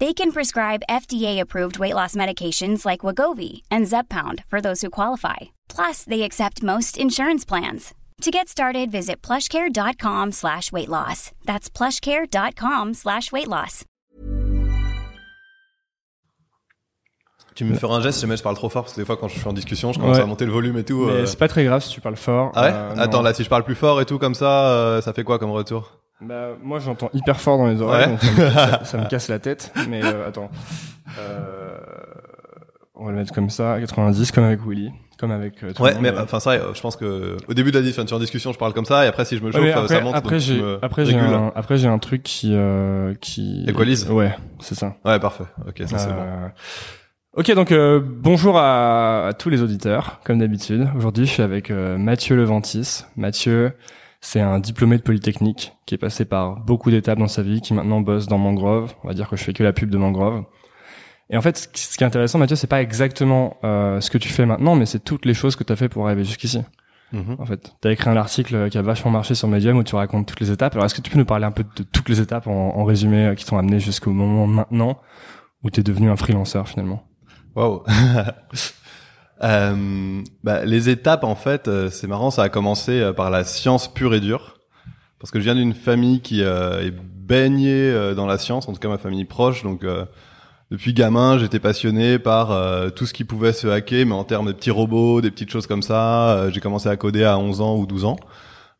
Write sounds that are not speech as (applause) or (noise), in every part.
They can prescribe FDA-approved weight loss medications like Wagovi and Zepbound for those who qualify. Plus, they accept most insurance plans. To get started, visit plushcare.com slash weight loss. That's plushcare.com slash weight loss. Tu me feras un geste si jamais je parle trop fort parce que des fois quand je suis en discussion, je commence Ouais. à monter le volume et tout. Mais euh. c'est pas très grave si tu parles fort. Ah ouais Euh. Attends, là, si je parle plus fort et tout comme ça, euh, ça fait quoi comme retour? Bah, moi, j'entends hyper fort dans les oreilles, Ouais. donc ça me, ça- ça me (laughs) casse la tête. Mais euh, attends, euh, on va le mettre comme ça, à 90, comme avec Willy, comme avec. euh, tout Ouais, le monde, mais enfin ça, euh, je pense que au début de la discussion, en discussion, je parle comme ça et après si je me Ouais, chauffe, euh, après, ça monte. après j'ai après j'ai un après j'ai un truc qui euh, qui Équalise Ouais, c'est ça. Ouais, parfait. Ok, ça c'est bon. Euh, Ok, donc euh, bonjour à, à tous les auditeurs, comme d'habitude. Aujourd'hui, je suis avec euh, Mathieu Leventis. Mathieu, c'est un diplômé de Polytechnique qui est passé par beaucoup d'étapes dans sa vie, qui maintenant bosse dans Mangrove. On va dire que je fais que la pub de Mangrove. Et en fait, ce qui est intéressant, Mathieu, c'est pas exactement euh, ce que tu fais maintenant, mais c'est toutes les choses que tu as fait pour arriver jusqu'ici. Mhm. En fait, tu as écrit un article qui a vachement marché sur Medium où tu racontes toutes les étapes. Alors, est-ce que tu peux nous parler un peu de toutes les étapes en, en résumé euh, qui t'ont amené jusqu'au moment maintenant où tu es devenu un freelanceur finalement? Waouh. (laughs) Euh, bah, les étapes, en fait, euh, c'est marrant, ça a commencé euh, par la science pure et dure. Parce que je viens d'une famille qui est baignée dans la science, en tout cas ma famille proche. Donc, depuis gamin, j'étais passionné par tout ce qui pouvait se hacker, mais en termes de petits robots, des petites choses comme ça. J'ai commencé à coder à 11 ans ou 12 ans.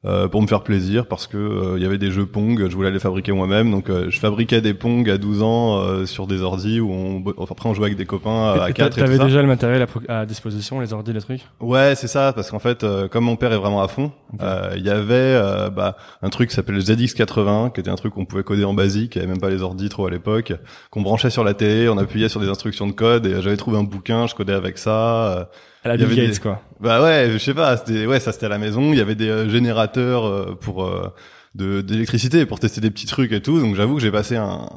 Euh, pour me faire plaisir parce que euh, il y avait des jeux Pong, je voulais les fabriquer moi-même donc euh, je fabriquais des Pong à 12 ans euh, sur des ordis où on enfin, après on jouait avec des copains à Et 4 et T'avais ça. déjà le matériel à, à disposition, les ordi, les trucs? Ouais, c'est ça, parce qu'en fait, euh, comme mon père est vraiment à fond, euh, il y avait euh, bah, un truc qui s'appelle le ZX80, qui était un truc qu'on pouvait coder en basique, il y avait même pas les ordi trop à l'époque, qu'on branchait sur la télé, on appuyait sur des instructions de code, et j'avais trouvé un bouquin, je codais avec ça. À la Bill avait Gates, des- quoi. bah ouais, je sais pas, c'était ouais, ça c'était à la maison, il y avait des euh, générateurs euh, pour euh, de d'électricité pour tester des petits trucs et tout, donc j'avoue que j'ai passé un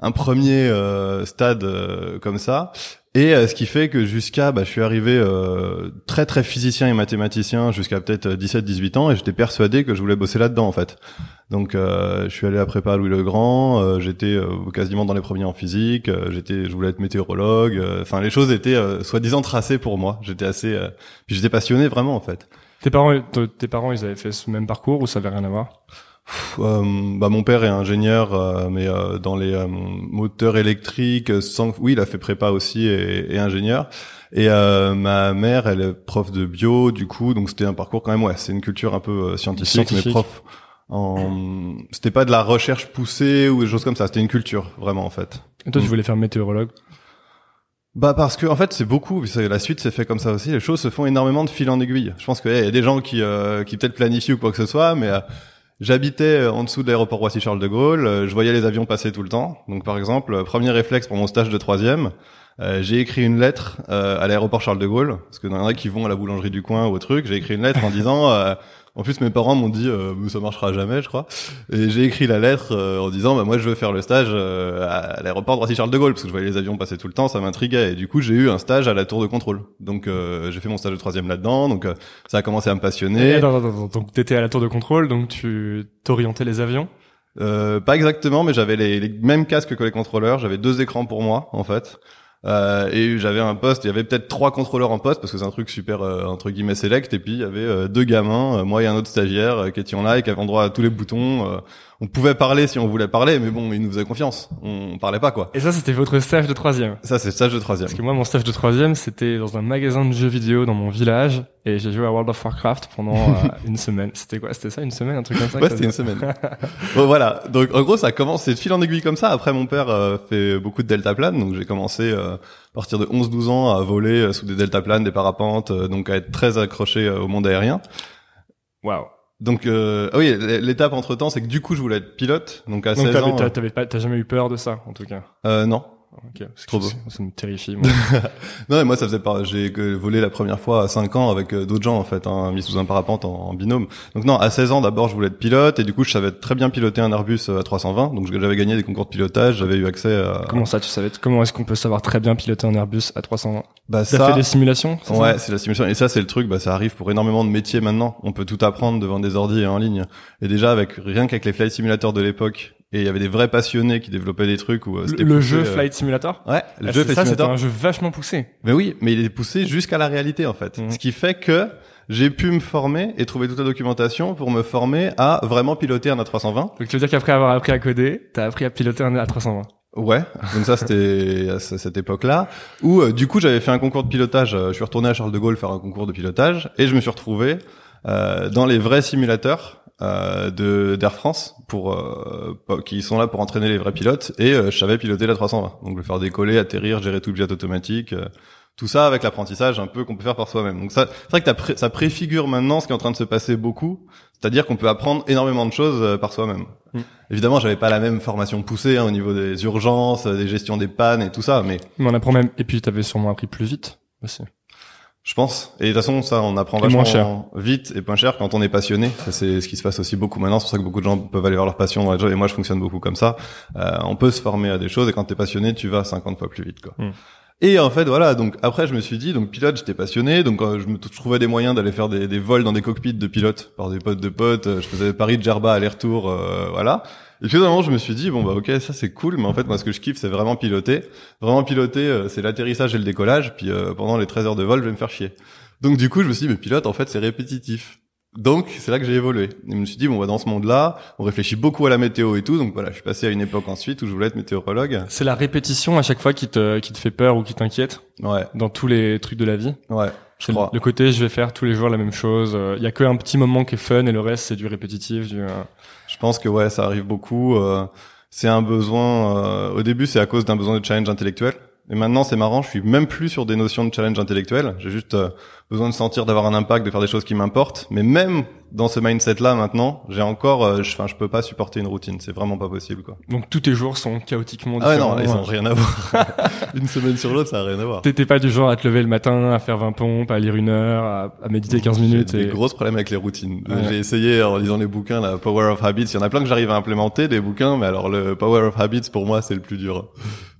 un premier euh, stade comme ça et euh, ce qui fait que jusqu'à bah je suis arrivé euh, très très physicien et mathématicien jusqu'à peut-être 17 18 ans et j'étais persuadé que je voulais bosser là-dedans en fait. Donc euh, je suis allé à prépa Louis le Grand, euh, j'étais euh, quasiment dans les premiers en physique, euh, j'étais je voulais être météorologue, euh, enfin les choses étaient euh, soi-disant tracées pour moi. J'étais assez euh, puis j'étais passionné vraiment en fait. Tes parents, tes parents, ils avaient fait ce même parcours ou ça avait rien à voir? Euh, bah mon père est ingénieur euh, mais euh, dans les euh, moteurs électriques euh, sans oui il a fait prépa aussi et, et ingénieur et euh, ma mère elle est prof de bio du coup donc c'était un parcours quand même ouais c'est une culture un peu scientifique, Scientifique. mais prof en c'était pas de la recherche poussée ou des choses comme ça c'était une culture vraiment en fait Et toi, tu Mm. voulais faire météorologue? Bah parce que en fait c'est beaucoup, la suite c'est fait comme ça aussi. Les choses se font énormément de fil en aiguille. Je pense qu'il y a des gens qui euh, qui peut-être planifient ou quoi que ce soit, mais euh, j'habitais euh, en dessous de l'aéroport Roissy Charles de Gaulle. euh, je voyais les avions passer tout le temps. Donc par exemple, euh, premier réflexe pour mon stage de troisième, j'ai écrit une lettre à l'aéroport Charles de Gaulle parce que y en a qui vont à la boulangerie du coin ou au truc. J'ai écrit une lettre en disant En plus, mes parents m'ont dit, euh, ça marchera jamais, je crois. Et j'ai écrit la lettre euh, en disant, bah moi, je veux faire le stage euh, à l'aéroport de Roissy-Charles de Gaulle, parce que je voyais les avions passer tout le temps, ça m'intriguait. Et du coup, j'ai eu un stage à la tour de contrôle. Donc, euh, j'ai fait mon stage de troisième là-dedans. Donc, euh, ça a commencé à me passionner. Attends, attends, attends. Donc t'étais à la tour de contrôle, donc tu t'orientais les avions? Euh, pas exactement, mais j'avais les, les mêmes casques que les contrôleurs. J'avais deux écrans pour moi, en fait. Euh, et j'avais un poste, il y avait peut-être trois contrôleurs en poste parce que c'est un truc super euh, entre guillemets select. Et puis il y avait euh, deux gamins, moi et un autre stagiaire qui étions là et qui avaient droit à tous les boutons. On pouvait parler si on voulait parler, mais bon, ils nous faisaient confiance. On, on parlait pas quoi. Et ça, c'était votre stage de troisième. Ça c'est stage de troisième. Parce que moi, mon stage de troisième, c'était dans un magasin de jeux vidéo dans mon village, et j'ai joué à World of Warcraft pendant (laughs) euh, une semaine. C'était quoi? C'était ça, une semaine, un truc comme ça? Ouais, c'était une semaine. (laughs) bon, voilà. Donc, en gros, ça commence, c'est de fil en aiguille comme ça. Après, mon père euh, fait beaucoup de deltaplane, donc j'ai commencé euh, à partir de 11-12 ans à voler sous des deltaplanes, des parapentes, donc à être très accroché au monde aérien. Waouh. Donc, euh, ah oui, l'étape entre temps, c'est que du coup, je voulais être pilote. Donc à Donc 16 t'avais, ans, t'as- t'avais pas, t'as jamais eu peur de ça, en tout cas? euh, non. Ok. Parce que Trop beau. ça- Ça me terrifie. Moi. (laughs) Non, mais moi, ça faisait pas. J'ai volé la première fois à 5 ans avec euh, d'autres gens, en fait, hein, mis sous un parapente en, en binôme. Donc non, à 16 ans, d'abord, je voulais être pilote, et du coup, je savais très bien piloter un Airbus euh, à 320. Donc j'avais gagné des concours de pilotage, j'avais eu accès à. comment ça, tu savais Comment est-ce qu'on peut savoir très bien piloter un Airbus à 320 Bah T'as ça. fait des simulations Ouais, c'est la simulation. Et ça, c'est le truc, bah, ça arrive pour énormément de métiers maintenant. On peut tout apprendre devant des ordi et en ligne. Et déjà, avec, rien qu'avec les flight simulateurs de l'époque, et il y avait des vrais passionnés qui développaient des trucs où euh, Le, c'était le poussé, jeu euh, Flight Simulator Ouais, le Ah, jeu c'est- Flight ça, c'était Simulator. un jeu vachement poussé. Mais oui, mais il est poussé jusqu'à la réalité, en fait. Mhm. Ce qui fait que j'ai pu me former et trouver toute la documentation pour me former à vraiment piloter un A320. Donc tu veux dire qu'après avoir appris à coder, t'as appris à piloter un A320 Ouais, donc ça c'était à ce- cette époque-là où euh, du coup j'avais fait un concours de pilotage. euh, je suis retourné à Charles de Gaulle faire un concours de pilotage et je me suis retrouvé euh, dans les vrais simulateurs de d'Air France pour euh, po- qui sont là pour entraîner les vrais pilotes et euh, je savais piloter la 320. Donc le faire décoller, atterrir, gérer tout le jet automatique. euh, tout ça avec l'apprentissage un peu qu'on peut faire par soi-même. Donc ça, c'est vrai que pré- ça préfigure maintenant ce qui est en train de se passer beaucoup, c'est-à-dire qu'on peut apprendre énormément de choses euh, par soi-même. Mm. Évidemment, j'avais pas la même formation poussée hein, au niveau des urgences, euh, des gestions des pannes et tout ça, mais Mais on apprend même. Et puis t'avais sûrement appris plus vite aussi. Je pense. Et de toute façon, ça, on apprend Et moins vachement vite et moins cher quand on est passionné. Ça, c'est ce qui se passe aussi beaucoup maintenant. C'est pour ça que beaucoup de gens peuvent aller vers leur passion dans la job. Et moi, je fonctionne beaucoup comme ça. Euh, on peut se former à des choses et quand t'es passionné, tu vas 50 fois plus vite, quoi. Mm. Et en fait, voilà. Donc après, je me suis dit, donc pilote, j'étais passionné. Donc euh, je me trouvais des moyens d'aller faire des, des vols dans des cockpits de pilotes par des potes de potes. Euh, Je faisais Paris de Gerba aller-retour, euh, voilà. Et puis finalement, je me suis dit bon bah ok, ça c'est cool, mais en fait moi ce que je kiffe c'est vraiment piloter. Vraiment piloter, euh, c'est l'atterrissage et le décollage. Puis euh, pendant les 13 heures de vol, je vais me faire chier. Donc du coup, je me suis dit mais pilote en fait c'est répétitif. Donc c'est là que j'ai évolué. Et je me suis dit bon bah dans ce monde-là, on réfléchit beaucoup à la météo et tout. Donc voilà, je suis passé à une époque ensuite où je voulais être météorologue. C'est la répétition à chaque fois qui te qui te fait peur ou qui t'inquiète Ouais, dans tous les trucs de la vie. ouais, je crois. le côté je vais faire tous les jours la même chose. Il y a que un petit moment qui est fun et le reste c'est du répétitif. Du, euh, Je pense que ouais, ça arrive beaucoup. euh, c'est un besoin. euh, au début, c'est à cause d'un besoin de challenge intellectuel. Et maintenant, c'est marrant. Je suis même plus sur des notions de challenge intellectuel. J'ai juste euh, besoin de sentir, d'avoir un impact, de faire des choses qui m'importent. Mais même dans ce mindset-là, maintenant, j'ai encore. euh, je- Enfin, je peux pas supporter une routine. C'est vraiment pas possible, quoi. Donc tous tes jours sont chaotiquement Ah ouais, différents. non, ils ont rien à voir. (laughs) une semaine sur l'autre, ça a rien à voir. T'étais pas du genre à te lever le matin, à faire 20 pompes, à lire une heure, à, à méditer 15 minutes. J'ai Et... des gros problèmes avec les routines. Ouais. J'ai essayé en lisant les bouquins, la Power of Habits. Il y en a plein que j'arrive à implémenter, des bouquins, mais alors le Power of Habits, pour moi, c'est le plus dur.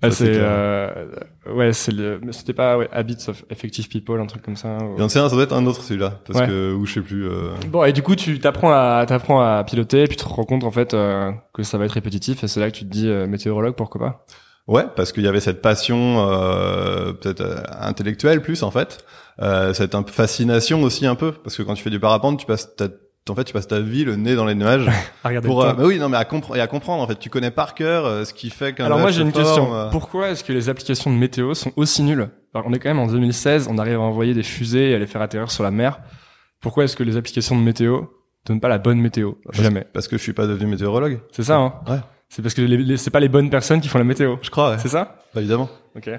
Ah, c'est euh, ouais, c'est le, c'était pas ouais, Habits of Effective People, un truc comme ça. ou- Il y en a un, ça doit être un autre celui-là, parce Ouais. que ou je sais plus. euh, Bon, et du coup, tu t'apprends à t'apprends à piloter, et puis tu te rends compte en fait euh, que ça va être répétitif, et c'est là que tu te dis euh, météorologue, pourquoi pas? Ouais, parce qu'il y avait cette passion euh, peut-être euh, intellectuelle plus en fait, euh, cette fascination aussi un peu, parce que quand tu fais du parapente, tu passes en fait, tu passes ta vie le nez dans les nuages (laughs) À regarder pour. le euh, mais oui, non, mais à comprendre et à comprendre. En fait, tu connais par cœur euh, ce qui fait qu'un. Alors moi j'ai une forme, question. euh. Pourquoi est-ce que les applications de météo sont aussi nulles Alors, On est quand même en 2016, on arrive à envoyer des fusées et à les faire atterrir sur la mer. Pourquoi est-ce que les applications de météo donnent pas la bonne météo Parce- Jamais. Parce que je suis pas devenu météorologue. C'est ça, hein Ouais. C'est parce que c'est pas les bonnes personnes qui font la météo. Je crois. Ouais. C'est ça Bah, évidemment. Ok.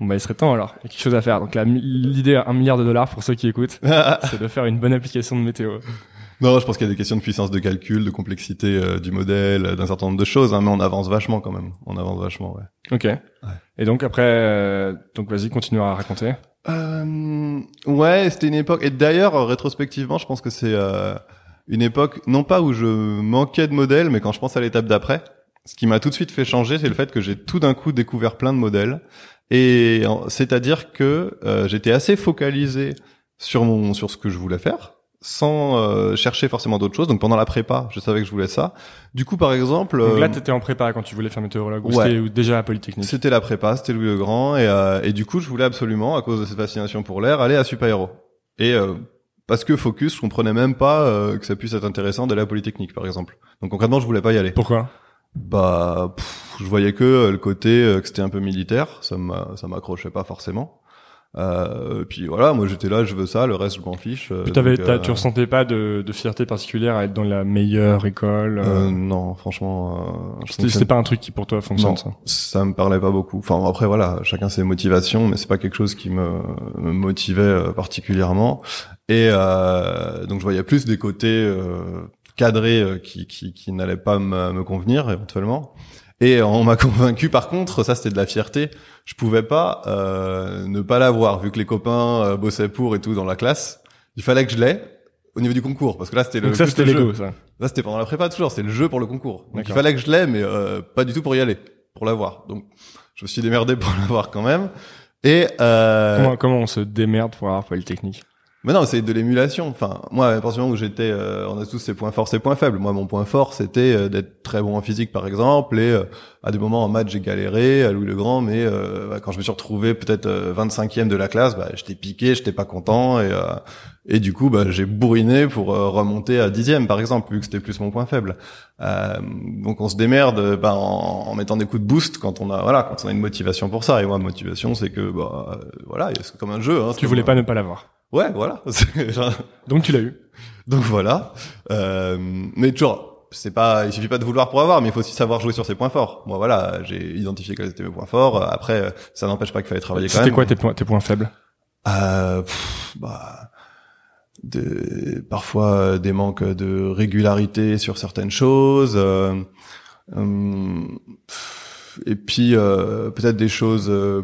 Bon bah il serait temps alors. Il y a quelque chose à faire. Donc l'idée à un milliard de dollars pour ceux qui écoutent, (laughs) c'est de faire une bonne application de météo. Non, je pense qu'il y a des questions de puissance de calcul, de complexité euh, du modèle, euh, d'un certain nombre de choses, hein, mais on avance vachement quand même. On avance vachement, ouais. Ok. Et donc après, euh, donc vas-y, continue à raconter. Euh, ouais, c'était une époque. Et d'ailleurs, rétrospectivement, je pense que c'est euh, une époque, non pas où je manquais de modèles, mais quand je pense à l'étape d'après, ce qui m'a tout de suite fait changer, c'est le fait que j'ai tout d'un coup découvert plein de modèles. Et c'est-à-dire que euh, j'étais assez focalisé sur mon sur ce que je voulais faire, sans euh, chercher forcément d'autres choses. Donc pendant la prépa, je savais que je voulais ça. Du coup, par exemple, Donc là, euh, t'étais en prépa quand tu voulais faire météorologue ou Ouais. c'était déjà à Polytechnique? C'était la prépa, c'était Louis le Grand, et, euh, et du coup, je voulais absolument, à cause de cette fascination pour l'air, aller à Super. Et euh, parce que Focus, je comprenais même pas euh, que ça puisse être intéressant d'aller à Polytechnique, par exemple. Donc concrètement, je voulais pas y aller. Pourquoi? Bah, pff, je voyais que euh, le côté euh, que c'était un peu militaire, ça m'a- ça m'accrochait pas forcément. Euh, puis voilà, moi j'étais là, je veux ça, le reste je m'en fiche. euh, Puis donc, euh, tu ressentais pas de, de fierté particulière à être dans la meilleure école. euh, euh, non, franchement, euh, c'était, fonctionne pas un truc qui pour toi fonctionne Non, ça. ça me parlait pas beaucoup. Enfin après voilà, chacun ses motivations, mais c'est pas quelque chose qui me, me motivait particulièrement. Et euh, donc je voyais plus des côtés euh, cadrés qui qui, qui n'allaient pas me, me convenir éventuellement. Et on m'a (laughs) convaincu par contre, ça c'était de la fierté. Je pouvais pas euh, ne pas l'avoir vu que les copains euh, bossaient pour et tout dans la classe. Il fallait que je l'aie au niveau du concours parce que là c'était le Donc ça c'était le jeu. ça. Là, c'était pendant la prépa toujours, c'était le jeu pour le concours. Donc il D'accord. fallait que je l'aie, mais euh, pas du tout pour y aller, pour l'avoir. Donc je me suis démerdé (laughs) pour l'avoir quand même. Et euh, Comment, comment on se démerde pour avoir Polytechnique mais non, c'est de l'émulation. Enfin, moi, à partir du moment où j'étais, euh, on a tous ses points forts, ses points faibles. Moi, mon point fort, c'était euh, d'être très bon en physique, par exemple, et euh, à des moments en maths, j'ai galéré à Louis le Grand, mais euh, bah, quand je me suis retrouvé peut-être euh, 25e de la classe, bah, j'étais piqué, j'étais pas content, et euh, et du coup, bah, j'ai bourriné pour euh, remonter à 10e, par exemple, vu que c'était plus mon point faible. Euh, donc, on se démerde bah, en, en mettant des coups de boost quand on a, voilà, quand on a une motivation pour ça. Et moi, motivation, c'est que, bah, euh, voilà, c'est comme un jeu. Hein, Tu voulais pas ne pas l'avoir. Ouais, voilà. (laughs) Donc tu l'as eu. donc voilà. Euh, mais toujours, c'est pas, il suffit pas de vouloir pour avoir, mais il faut aussi savoir jouer sur ses points forts. Moi, voilà, j'ai identifié quels étaient mes points forts. Après, ça n'empêche pas qu'il fallait travailler quand C'était même. quoi tes points, tes points faibles? Euh, pff, bah, de, parfois euh, des manques de régularité sur certaines choses. euh, hum, et puis euh, peut-être des choses euh,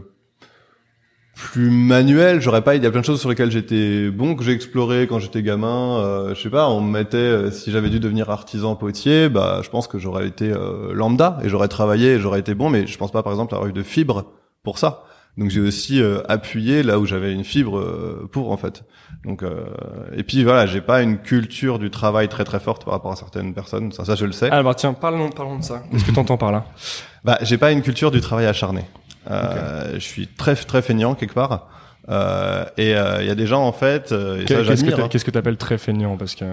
plus manuelles. J'aurais pas. Il y a plein de choses sur lesquelles j'étais bon que j'ai exploré quand j'étais gamin. Euh, je sais pas. On me mettait euh, si j'avais dû devenir artisan potier, bah je pense que j'aurais été euh, lambda et j'aurais travaillé et j'aurais été bon. Mais je pense pas par exemple avoir eu de fibre pour ça. Donc j'ai aussi euh, appuyé là où j'avais une fibre euh, pour en fait. Donc euh, et puis voilà, j'ai pas une culture du travail très très forte par rapport à certaines personnes. Ça, ça je le sais. Ah bah tiens, parlons, parlons de ça. Qu'est-ce que t'entends par là? Bah j'ai pas une culture du travail acharné. Euh, Je suis très très feignant quelque part. Euh, et il y a des gens en fait. euh, Qu'est-ce que t'a- hein. t'appelles très feignant? Parce que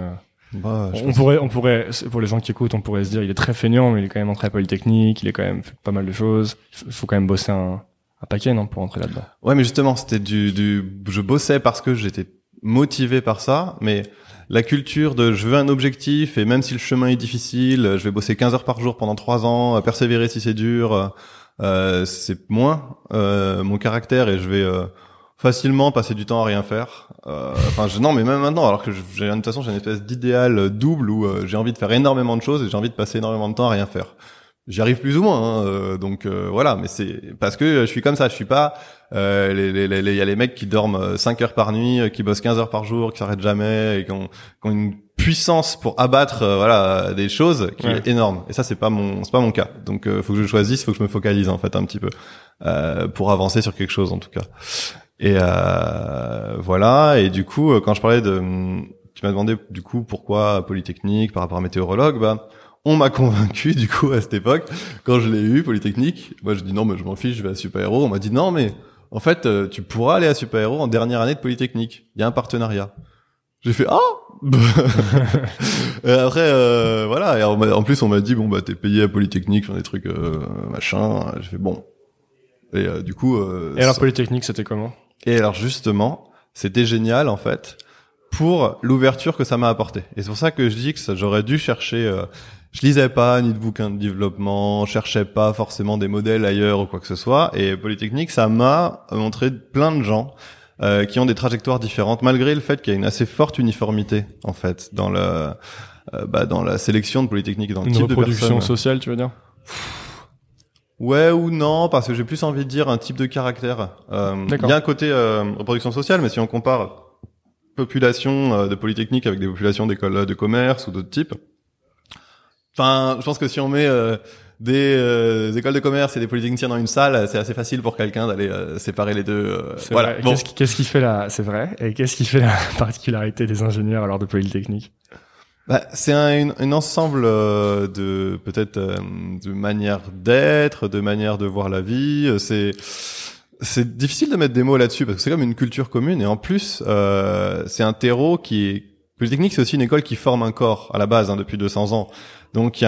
Bah, je on pense- pourrait, on pourrait, pour les gens qui écoutent, on pourrait se dire, il est très feignant, mais il est quand même entré à Polytechnique, il est quand même fait pas mal de choses. Il faut- quand même bosser un, un paquet, non, pour entrer là-dedans? Ouais, mais justement, c'était du, du, je bossais parce que j'étais motivé par ça, mais la culture de je veux un objectif et même si le chemin est difficile, je vais bosser 15 heures par jour pendant trois ans, euh, persévérer si c'est dur, euh, c'est moins euh, mon caractère et je vais euh, facilement passer du temps à rien faire. Euh, Enfin, non, mais même maintenant, alors que j'ai de toute façon j'ai une espèce d'idéal double où euh, j'ai envie de faire énormément de choses et j'ai envie de passer énormément de temps à rien faire. J'y arrive plus ou moins, hein, donc voilà. Mais c'est parce que je suis comme ça. Je suis pas. euh, les- les- les- Il y a les mecs qui dorment 5 heures par nuit, qui bossent 15 heures par jour, qui s'arrêtent jamais et qui ont, qui ont une puissance pour abattre euh, voilà des choses qui Ouais. est énorme. Et ça c'est pas mon c'est pas mon cas. Donc euh, faut que je choisisse, faut que je me focalise en fait un petit peu euh, pour avancer sur quelque chose en tout cas. Et euh, voilà. Et du coup, euh, quand je parlais de, tu m'as demandé du coup pourquoi Polytechnique par rapport à météorologue, bah on m'a (laughs) convaincu du coup à cette époque quand je l'ai eu Polytechnique. Moi je dis non mais je m'en fiche, je vais à Super Héros. On m'a dit non mais en fait tu pourras aller à Super Héros en dernière année de Polytechnique. Il y a un partenariat. J'ai fait ah. (laughs) et après euh, voilà et en plus on m'a dit bon bah t'es payé à Polytechnique, faire des trucs euh, machin. J'ai fait bon. Et euh, du coup. euh, Et alors ça- Polytechnique, c'était comment? Et alors justement, c'était génial en fait pour l'ouverture que ça m'a apporté. Et c'est pour ça que je dis que j'aurais dû chercher. euh, je lisais pas ni de bouquins de développement, cherchais pas forcément des modèles ailleurs ou quoi que ce soit. Et Polytechnique, ça m'a montré plein de gens euh, qui ont des trajectoires différentes, malgré le fait qu'il y a une assez forte uniformité en fait dans le euh, bah, dans la sélection de Polytechnique dans le Une type de personnes. sociale, tu veux dire? Ouais ou non, parce que j'ai plus envie de dire un type de caractère. Euh, il y a un côté euh, reproduction sociale, mais si on compare population de polytechnique avec des populations d'écoles de commerce ou d'autres types, enfin, je pense que si on met euh, des euh, écoles de commerce et des polytechniciens dans une salle, c'est assez facile pour quelqu'un d'aller euh, séparer les deux. euh, voilà. Bon. Qu'est-ce qui, qu'est-ce qui fait la, c'est vrai. Et qu'est-ce qui fait la (laughs) particularité des ingénieurs alors de Polytechnique? Bah, c'est un, une- un ensemble euh, de peut-être euh, de manières d'être, de manières de voir la vie. Euh, C'est c'est difficile de mettre des mots là-dessus parce que c'est comme une culture commune et en plus euh, c'est un terreau qui est Polytechnique, c'est aussi une école qui forme un corps à la base hein, depuis 200 ans. Donc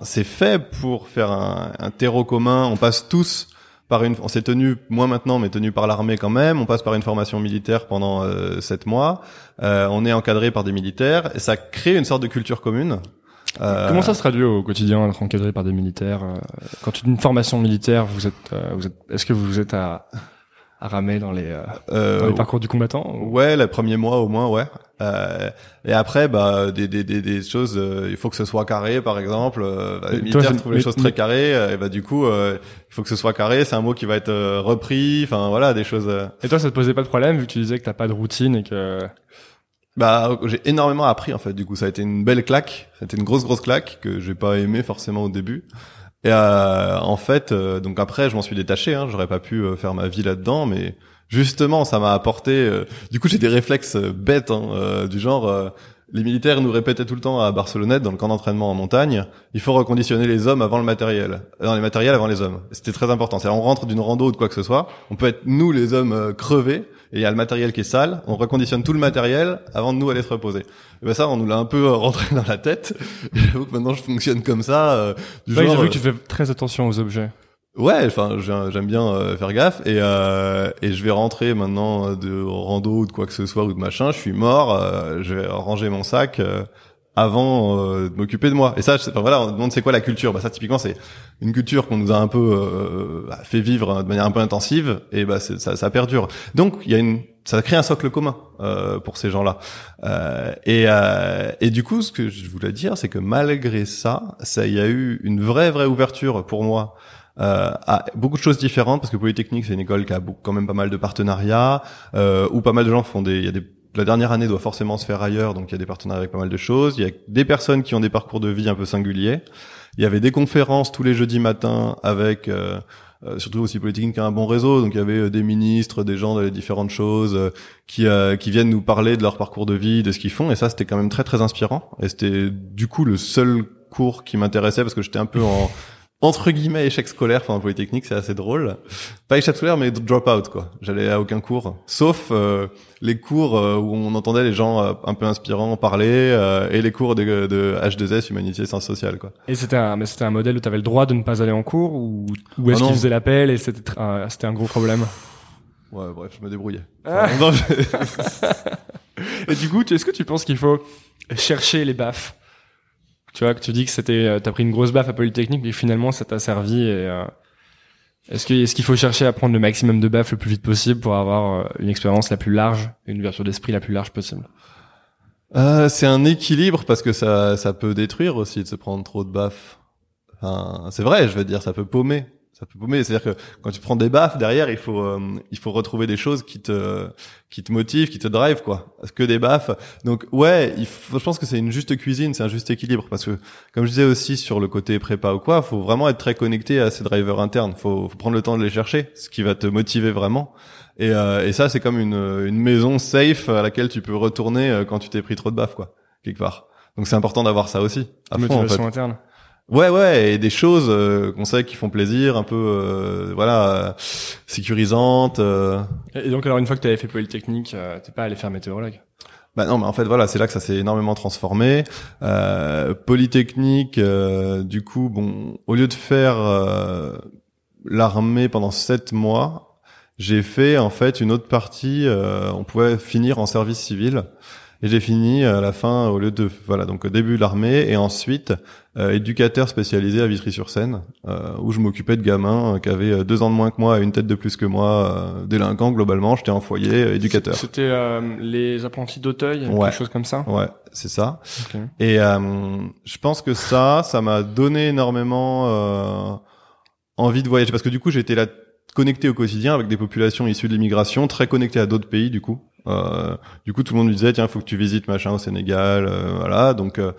c'est fait pour faire un, un terreau commun. On passe tous par une, on s'est tenu moins maintenant, mais tenu par l'armée quand même. On passe par une formation militaire pendant euh, sept mois. Euh, on est encadré par des militaires et ça crée une sorte de culture commune. Euh, Comment ça se traduit au quotidien d'être encadré par des militaires euh, Quand une formation militaire, vous êtes, euh, vous êtes, est-ce que vous êtes à, à ramer dans les, euh, euh, dans les parcours du combattant ou- Ouais, les premiers mois au moins, ouais. Euh, et après, bah, des, des, des, des choses, euh, il faut que ce soit carré, par exemple. Euh, bah, les toi, militaires c'est- trouvent les mais- choses mais- très carrées, euh, et bah du coup, euh, il faut que ce soit carré. C'est un mot qui va être repris. Enfin, voilà, des choses. Et toi, ça te posait pas de problème vu que tu disais que t'as pas de routine et que Bah, j'ai énormément appris en fait. Du coup, ça a été une belle claque. C'était une grosse grosse claque que j'ai pas aimé forcément au début. Et euh, en fait, euh, donc après, je m'en suis détaché. Hein, J'aurais pas pu euh, faire ma vie là-dedans, mais justement, ça m'a apporté. euh, du coup, j'ai des réflexes euh, bêtes hein, euh, du genre. les militaires nous répétaient tout le temps à Barcelonnette, dans le camp d'entraînement en montagne, il faut reconditionner les hommes avant le matériel. Non, les matériels avant les hommes. C'était très important. C'est on rentre d'une rando ou de quoi que ce soit, on peut être nous les hommes crevés, et il y a le matériel qui est sale, on reconditionne tout le matériel avant de nous aller se reposer. Et ben ça, on nous l'a un peu euh, (laughs) rentré dans la tête. J'avoue que maintenant je fonctionne comme ça, euh, du Ouais, genre. vu euh, que tu fais très attention aux objets. Ouais, enfin j'ai- j'aime bien euh, faire gaffe et euh, et je vais rentrer maintenant de rando ou de quoi que ce soit ou de machin. Je suis mort, euh, je vais ranger mon sac avant euh, de m'occuper de moi. Et ça, je- enfin voilà, on demande c'est quoi la culture. Bah ça typiquement c'est une culture qu'on nous a un peu euh, bah, fait vivre hein, de manière un peu intensive et bah ça ça perdure. Donc il y a une ça crée un socle commun euh, pour ces gens-là. Euh, et, euh, et du coup, ce que je voulais dire, c'est que malgré ça, ça il y a eu une vraie vraie ouverture pour moi euh, à beaucoup de choses différentes parce que Polytechnique c'est une école qui a quand même pas mal de partenariats euh, où pas mal de gens font des il y a des la dernière année doit forcément se faire ailleurs donc il y a des partenariats avec pas mal de choses. Il y a des personnes qui ont des parcours de vie un peu singuliers. Il y avait des conférences tous les jeudis matins avec euh, euh, surtout aussi Polytechnique a un bon réseau. Donc il y avait euh, des ministres des gens les différentes choses euh, qui euh, qui viennent nous parler de leur parcours de vie de ce qu'ils font. Et ça c'était quand même très très inspirant. Et c'était du coup le seul cours qui m'intéressait parce que j'étais un peu en entre guillemets échec scolaire pendant Polytechnique, c'est assez drôle. Pas échec scolaire, mais drop out quoi. J'allais à aucun cours, sauf euh, les cours euh, où on entendait les gens euh, un peu inspirants parler euh, et les cours de, de H2S humanité et sciences sociales quoi. Et c'était un, mais c'était un modèle où t'avais le droit de ne pas aller en cours ou, ou est-ce Ah qu'ils faisaient l'appel et c'était tr- un- c'était un gros problème? Ouais, bref, je me débrouillais. Ah. Enfin, non, je- (laughs) (laughs) Et du coup, tu- est-ce que tu penses qu'il faut chercher les baffes? Tu vois, que tu dis que c'était, euh, t'as pris une grosse baffe à Polytechnique, mais finalement ça t'a servi. Et euh, est-ce que est-ce qu'il faut chercher à prendre le maximum de baffes le plus vite possible pour avoir euh, une expérience la plus large, une ouverture d'esprit la plus large possible? Euh, c'est un équilibre parce que ça ça peut détruire aussi de se prendre trop de baffes. Enfin, c'est vrai, je veux dire, ça peut paumer. Ça peut paumer. C'est-à-dire que quand tu prends des baffes derrière, il faut euh, il faut retrouver des choses qui te qui te motivent, qui te drive quoi. Que des baffes. Donc ouais, il faut, je pense que c'est une juste cuisine, c'est un juste équilibre parce que comme je disais aussi sur le côté prépa ou quoi, faut vraiment être très connecté à ces drivers internes. Faut, faut prendre le temps de les chercher, ce qui va te motiver vraiment. Et, euh, et ça, c'est comme une, une maison safe à laquelle tu peux retourner euh, quand tu t'es pris trop de baffes, quoi, quelque part. Donc c'est important d'avoir ça aussi, à fond, en fait. Motivation interne. Ouais, ouais, et des choses euh, qu'on sait qui font plaisir, un peu, euh, voilà, euh, sécurisantes. euh. Et donc alors une fois que t'avais fait Polytechnique, euh, t'es pas allé faire météorologue? Bah non, mais en fait, voilà, c'est là que ça s'est énormément transformé. Euh, Polytechnique, euh, du coup, bon, au lieu de faire euh, l'armée pendant sept mois, j'ai fait en fait une autre partie. euh, on pouvait finir en service civil. Et j'ai fini à la fin au lieu de voilà donc au début de l'armée et ensuite euh, éducateur spécialisé à Vitry-sur-Seine euh, où je m'occupais de gamins euh, qui avaient euh, deux ans de moins que moi et une tête de plus que moi euh, délinquants globalement j'étais en foyer euh, éducateur C'était euh, les apprentis d'Auteuil, Ouais. quelque chose comme ça? ouais c'est ça Ok. et euh, je pense que ça, ça m'a donné énormément euh, envie de voyager parce que du coup j'étais là connecté au quotidien avec des populations issues de l'immigration, très connecté à d'autres pays du coup. Euh, du coup, tout le monde me disait tiens, faut que tu visites machin au Sénégal, euh, voilà. Donc euh,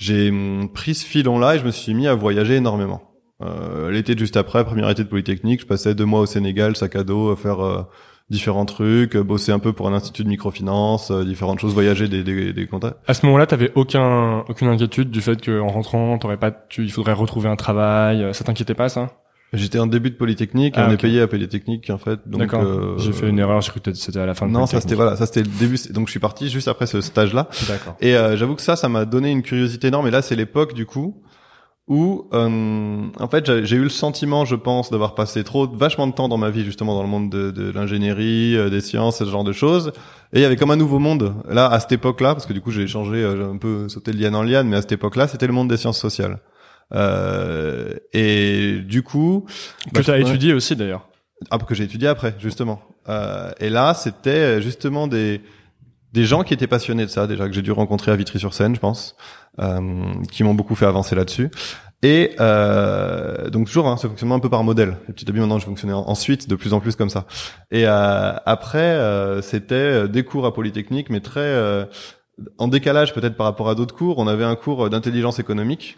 j'ai hum, pris ce filon-là et je me suis mis à voyager énormément. Euh, L'été juste après, première été de Polytechnique, je passais deux mois au Sénégal, sac à dos, à faire euh, différents trucs, bosser un peu pour un institut de microfinance, différentes choses, voyager des, des, des contacts. À ce moment-là, t'avais aucun aucune inquiétude du fait qu'en rentrant, t'aurais pas, tu, il faudrait retrouver un travail. Ça t'inquiétait pas ça? J'étais en début de Polytechnique et Ah, on est payé à Polytechnique en fait. D'accord. euh, J'ai fait une erreur. J'ai cru que c'était à la fin. de Non, ça c'était voilà, ça c'était le début. Donc je suis parti juste après ce stage-là. D'accord. Et euh, j'avoue que ça, ça m'a donné une curiosité énorme. Et là, c'est l'époque du coup où, euh, en fait, j'ai- eu le sentiment, je pense, d'avoir passé trop, vachement de temps dans ma vie justement dans le monde de, de l'ingénierie, euh, des sciences, ce genre de choses. Et il y avait comme un nouveau monde là à cette époque-là, parce que du coup j'ai changé, euh, j'ai un peu sauté de liane en liane, mais à cette époque-là, c'était le monde des sciences sociales. Euh, et du coup, Que bah, t'as ouais. étudié aussi d'ailleurs. Ah, que j'ai étudié après, justement. Euh, et là, c'était euh, justement des des gens qui étaient passionnés de ça déjà que j'ai dû rencontrer à Vitry-sur-Seine, je pense, euh, qui m'ont beaucoup fait avancer là-dessus. Et euh, donc toujours, hein, ça fonctionnait un peu par modèle. Et petit à petit, maintenant, je fonctionnais en- ensuite de plus en plus comme ça. Et euh, après, euh, c'était euh, des cours à Polytechnique, mais très euh, en décalage peut-être par rapport à d'autres cours. On avait un cours d'intelligence économique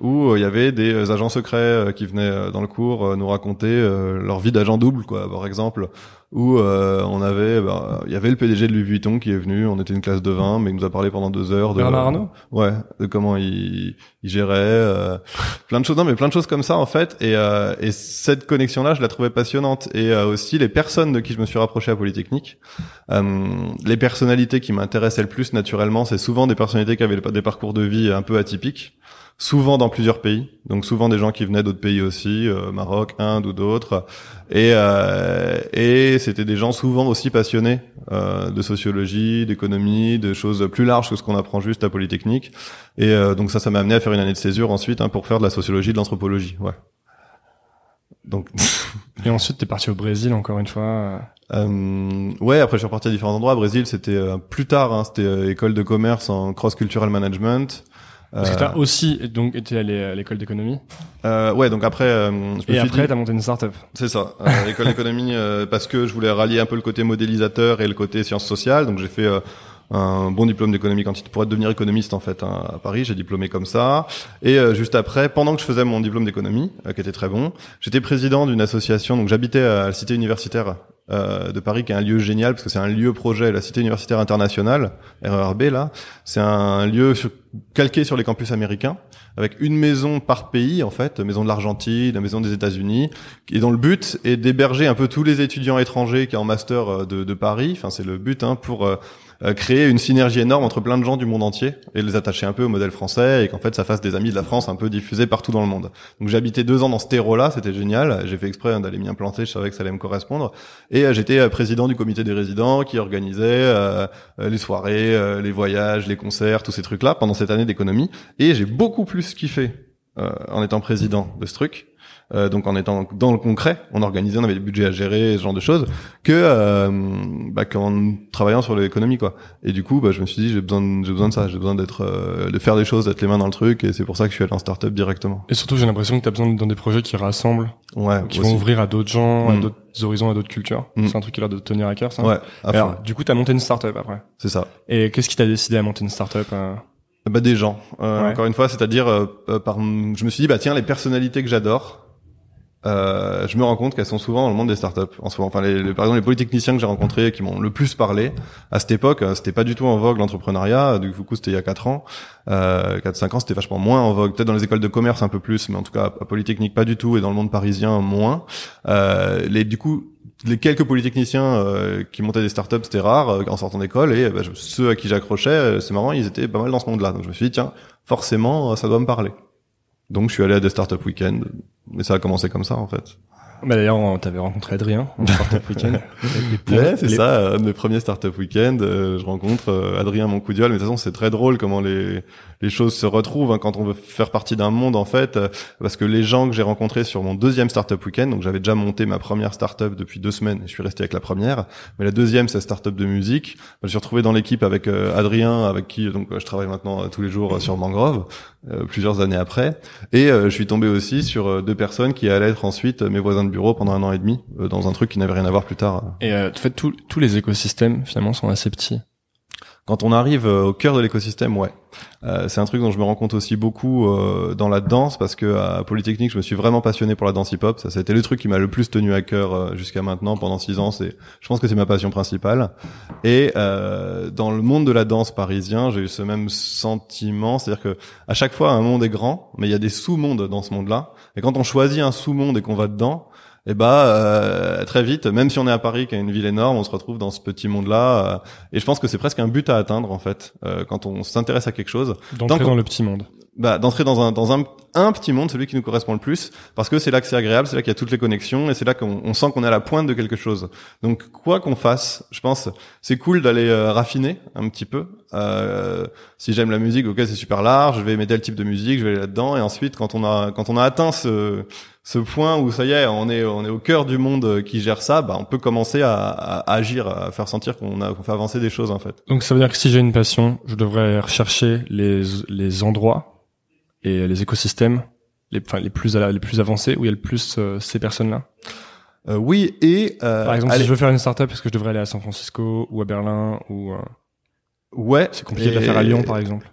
où euh, il y avait des euh, agents secrets euh, qui venaient euh, dans le cours euh, nous raconter euh, leur vie d'agent double, quoi, par exemple, où euh, on avait, bah, il y avait le PDG de Louis Vuitton qui est venu, on était une classe de 20, mais il nous a parlé pendant deux heures de Bernard Arnault? Ouais, de comment il, il gérait, euh, plein de choses, non mais plein de choses comme ça en fait, et, euh, et cette connexion-là, je la trouvais passionnante, et euh, aussi les personnes de qui je me suis rapproché à Polytechnique, euh, les personnalités qui m'intéressaient le plus naturellement, c'est souvent des personnalités qui avaient des parcours de vie un peu atypiques souvent dans plusieurs pays, donc souvent des gens qui venaient d'autres pays aussi, euh, Maroc, Inde ou d'autres, et euh, et c'était des gens souvent aussi passionnés euh, de sociologie, d'économie, de choses plus larges que ce qu'on apprend juste à Polytechnique, et euh, donc ça, ça m'a amené à faire une année de césure ensuite hein, pour faire de la sociologie, de l'anthropologie, ouais. Donc (laughs) Et ensuite, t'es parti au Brésil encore une fois. Euh, ouais, après je suis reparti à différents endroits. Brésil, c'était euh, plus tard, hein, c'était euh, école de commerce en cross-cultural management. Parce que Euh, t'as aussi donc été allé à l'école d'économie. euh, ouais, donc après, euh, je me Et après, dit, t'as monté une startup. c'est ça, euh, école d'économie, euh, parce que je voulais rallier un peu le côté modélisateur et le côté sciences sociales. Donc j'ai fait euh, un bon diplôme d'économie quantitative pour devenir économiste en fait hein, à Paris. J'ai diplômé comme ça. Et euh, juste après, pendant que je faisais mon diplôme d'économie, euh, qui était très bon, j'étais président d'une association. Donc j'habitais à la cité universitaire euh, de Paris, qui est un lieu génial parce que c'est un lieu projet, la cité universitaire internationale RERB là. C'est un lieu calqué sur les campus américains avec une maison par pays en fait, maison de l'Argentine, la maison des États-Unis, et dont le but est d'héberger un peu tous les étudiants étrangers qui sont en master euh, de, Paris. Enfin, c'est le but hein, pour euh, créer une synergie énorme entre plein de gens du monde entier et les attacher un peu au modèle français et qu'en fait ça fasse des amis de la France un peu diffusés partout dans le monde. Donc j'ai habité deux ans dans ce terreau-là, c'était génial. J'ai fait exprès hein, d'aller m'y implanter, je savais que ça allait me correspondre. Et euh, j'étais euh, président du comité des résidents qui organisait euh, euh, les soirées, euh, les voyages, les concerts, tous ces trucs-là pendant cette année d'économie. Et j'ai beaucoup plus kiffé euh, en étant président de ce truc. Euh, donc en étant dans le concret, on organisait, on avait des budgets à gérer, ce genre de choses, que euh, bah, qu'en travaillant sur l'économie quoi. Et du coup, bah, je me suis dit j'ai besoin, de, j'ai besoin de ça, j'ai besoin d'être, euh, de faire des choses, d'être les mains dans le truc, et c'est pour ça que je suis allé en start-up directement. Et surtout, j'ai l'impression que t'as besoin d'être dans des projets qui rassemblent, Ouais, qui aussi. vont ouvrir à d'autres gens, à Mm. d'autres horizons, à d'autres cultures. Mm. C'est un truc qui a l'air de te tenir à cœur, ça. Ouais, à. Alors, du coup, t'as monté une startup après. c'est ça. Et qu'est-ce qui t'a décidé à monter une startup euh Bah des gens. Euh, Ouais. Encore une fois, c'est-à-dire euh, euh, par, je me suis dit bah tiens les personnalités que j'adore. Euh, je me rends compte qu'elles sont souvent dans le monde des startups en ce moment. Enfin, les, par exemple, les polytechniciens que j'ai rencontrés qui m'ont le plus parlé à cette époque, euh, c'était pas du tout en vogue l'entrepreneuriat. Du coup, c'était il y a 4 ans, euh, 4-5 ans, c'était vachement moins en vogue. Peut-être dans les écoles de commerce un peu plus, mais en tout cas à Polytechnique pas du tout, et dans le monde parisien moins. Euh, les, du coup, les quelques polytechniciens euh, qui montaient des startups, c'était rare euh, en sortant d'école, et bah, ceux à qui j'accrochais, euh, c'est marrant, ils étaient pas mal dans ce monde-là. Donc je me suis dit tiens, forcément, ça doit me parler. Donc je suis allé à des startup week-ends, mais ça a commencé comme ça en fait. Bah d'ailleurs, on t'avait rencontré Adrien en (laughs) Startup Weekend. ouais, c'est ça, un des premiers Startup Weekend. euh, je rencontre euh, Adrien Moncoudiol. Mais de toute façon, c'est très drôle comment les les choses se retrouvent hein, quand on veut faire partie d'un monde en fait. euh, parce que les gens que j'ai rencontrés sur mon deuxième Startup Weekend, donc j'avais déjà monté ma première startup depuis deux semaines. Et je suis resté avec la première, mais la deuxième, c'est startup de musique. Je me suis retrouvé dans l'équipe avec euh, Adrien, avec qui donc euh, je travaille maintenant euh, tous les jours euh, sur Mangrove, plusieurs années après. Et je suis tombé aussi sur deux personnes qui allaient être ensuite mes voisins de bureau pendant un an et demi dans un truc qui n'avait rien à voir plus tard. Et en fait, tous les écosystèmes finalement sont assez petits. Quand on arrive euh, au cœur de l'écosystème, ouais. Euh, c'est un truc dont je me rends compte aussi beaucoup euh, dans la danse parce que à Polytechnique, je me suis vraiment passionné pour la danse hip-hop. Ça, c'était le truc qui m'a le plus tenu à cœur euh, jusqu'à maintenant pendant six ans. C'est, je pense que c'est ma passion principale. Et euh, dans le monde de la danse parisien, j'ai eu ce même sentiment, c'est-à-dire que à chaque fois, un monde est grand, mais il y a des sous-mondes dans ce monde-là. Et quand on choisit un sous-monde et qu'on va dedans, et bah euh, très vite, même si on est à Paris, qui est une ville énorme, on se retrouve dans ce petit monde-là. euh, et je pense que c'est presque un but à atteindre en fait, euh, quand on s'intéresse à quelque chose, D'entrer dans le petit monde. bah, d'entrer dans un dans un, un petit monde, celui qui nous correspond le plus, parce que c'est là que c'est agréable, c'est là qu'il y a toutes les connexions et c'est là qu'on on sent qu'on est à la pointe de quelque chose. Donc quoi qu'on fasse, je pense, c'est cool d'aller euh, raffiner un petit peu. Euh, si j'aime la musique, ok, c'est super large, je vais aimer tel type de musique, je vais aller là-dedans et ensuite quand on a quand on a atteint ce ce point où ça y est, on est on est au cœur du monde qui gère ça, bah on peut commencer à, à agir, à faire sentir qu'on a qu'on fait avancer des choses en fait. Donc ça veut dire que si j'ai une passion, je devrais rechercher les les endroits et les écosystèmes les enfin les plus à la- les plus avancés où il y a le plus euh, ces personnes-là? Euh, oui et euh, Par exemple, si je veux faire une startup, est-ce que je devrais aller à San Francisco ou à Berlin ou euh, ouais, c'est compliqué de la faire à Lyon par exemple.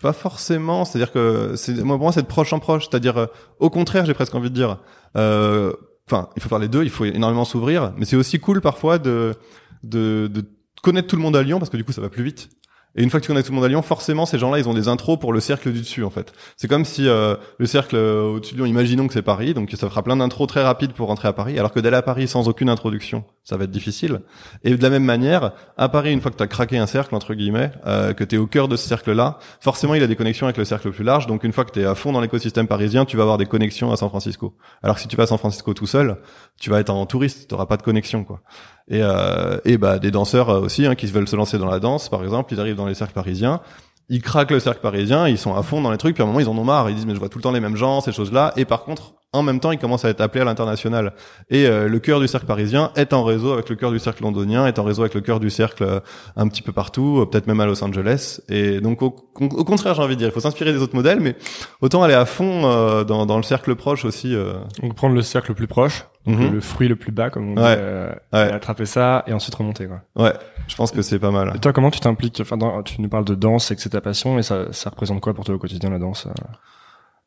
Pas forcément, c'est-à-dire que c'est moi pour moi c'est de proche en proche, c'est-à-dire euh, au contraire, j'ai presque envie de dire euh, enfin, il faut faire les deux, il faut énormément s'ouvrir, mais c'est aussi cool parfois de, de de connaître tout le monde à Lyon parce que du coup ça va plus vite. Et une fois que tu connais tout le monde à Lyon, forcément ces gens-là, ils ont des intros pour le cercle du dessus en fait. C'est comme si euh, le cercle euh, au-dessus de Lyon, imaginons que c'est Paris, donc ça fera plein d'intros très rapides pour rentrer à Paris, alors que d'aller à Paris sans aucune introduction, ça va être difficile. Et de la même manière, à Paris, une fois que tu as craqué un cercle entre guillemets, euh, que tu es au cœur de ce cercle-là, forcément il a des connexions avec le cercle plus large. Donc une fois que tu es à fond dans l'écosystème parisien, tu vas avoir des connexions à San Francisco. Alors que si tu vas à San Francisco tout seul, tu vas être en touriste, tu pas de connexion quoi. Et, euh, et bah des danseurs euh, aussi hein, qui veulent se lancer dans la danse, par exemple, ils arrivent dans les cercles parisiens, ils craquent le cercle parisien, ils sont à fond dans les trucs, puis à un moment ils en ont marre, ils disent mais je vois tout le temps les mêmes gens, ces choses-là, et par contre en même temps ils commencent à être appelés à l'international. Et euh, le cœur du cercle parisien est en réseau avec le cœur du cercle londonien, est en réseau avec le cœur du cercle euh, un petit peu partout, euh, peut-être même à Los Angeles. Et donc au, au contraire j'ai envie de dire, il faut s'inspirer des autres modèles, mais autant aller à fond euh, dans, dans le cercle proche aussi. euh. Donc prendre le cercle le plus proche, donc Mhm. le, le fruit le plus bas comme on dit, Ouais. euh, attraper ça et ensuite remonter quoi. Ouais, je pense que c'est pas mal. Et toi comment tu t'impliques Enfin dans- tu nous parles de danse et que c'est ta passion et ça ça représente quoi pour toi au quotidien la danse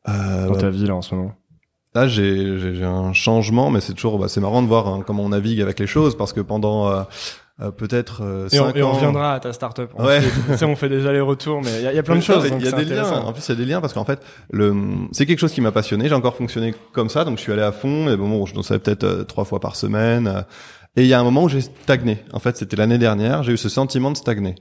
dans ta vie là en ce moment? Là, j'ai j'ai- j'ai un changement, mais c'est toujours, bah, c'est marrant de voir hein, comment on navigue avec les choses, parce que pendant euh, euh, peut-être euh, Et on, et on reviendra à ta startup. On Ouais. fait- tu sais, on fait des allers-retours, mais il y, a- il y a plein de choses. Il y a des liens. En plus, il y a des liens parce qu'en fait, le, c'est quelque chose qui m'a passionné. J'ai encore fonctionné comme ça, donc je suis allé à fond. Et bon, je dansais peut-être euh, trois fois par semaine. euh, et il y a un moment où j'ai stagné. En fait, c'était l'année dernière. J'ai eu ce sentiment de stagner.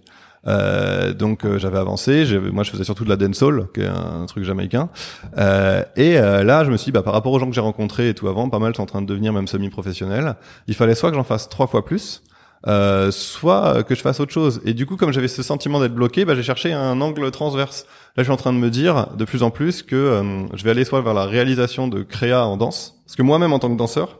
Euh, donc euh, j'avais avancé, moi je faisais surtout de la dancehall, qui est un, truc jamaïcain. Euh, et euh, là, je me suis dit, bah, par rapport aux gens que j'ai rencontrés et tout avant, pas mal sont en train de devenir même semi-professionnels. Il fallait soit que j'en fasse trois fois plus, euh, soit que je fasse autre chose. Et du coup, comme j'avais ce sentiment d'être bloqué, bah, j'ai cherché un angle transverse. Là, je suis en train de me dire de plus en plus que euh, je vais aller soit vers la réalisation de créa en danse, parce que moi-même en tant que danseur,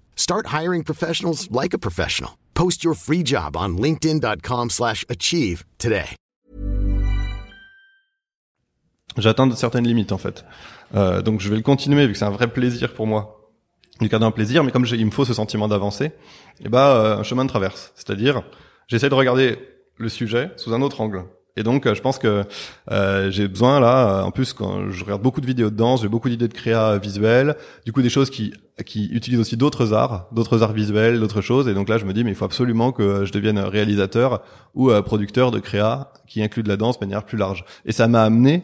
Start hiring professionals like a professional. Post your free job on linkedin.com/achieve today. j'atteins certaines limites en fait. Euh, donc je vais le continuer vu que c'est un vrai plaisir pour moi. Du cadre un plaisir, mais comme il me faut ce sentiment d'avancer, et bah euh, un chemin de traverse. C'est-à-dire, j'essaie de regarder le sujet sous un autre angle. Et donc euh, je pense que euh, j'ai besoin là, euh, en plus quand je regarde beaucoup de vidéos de danse, j'ai beaucoup d'idées de créa visuelle, du coup des choses qui qui utilisent aussi d'autres arts, d'autres arts visuels, d'autres choses. Et donc là je me dis mais il faut absolument que je devienne réalisateur ou euh, producteur de créa qui inclut de la danse de manière plus large. Et ça m'a amené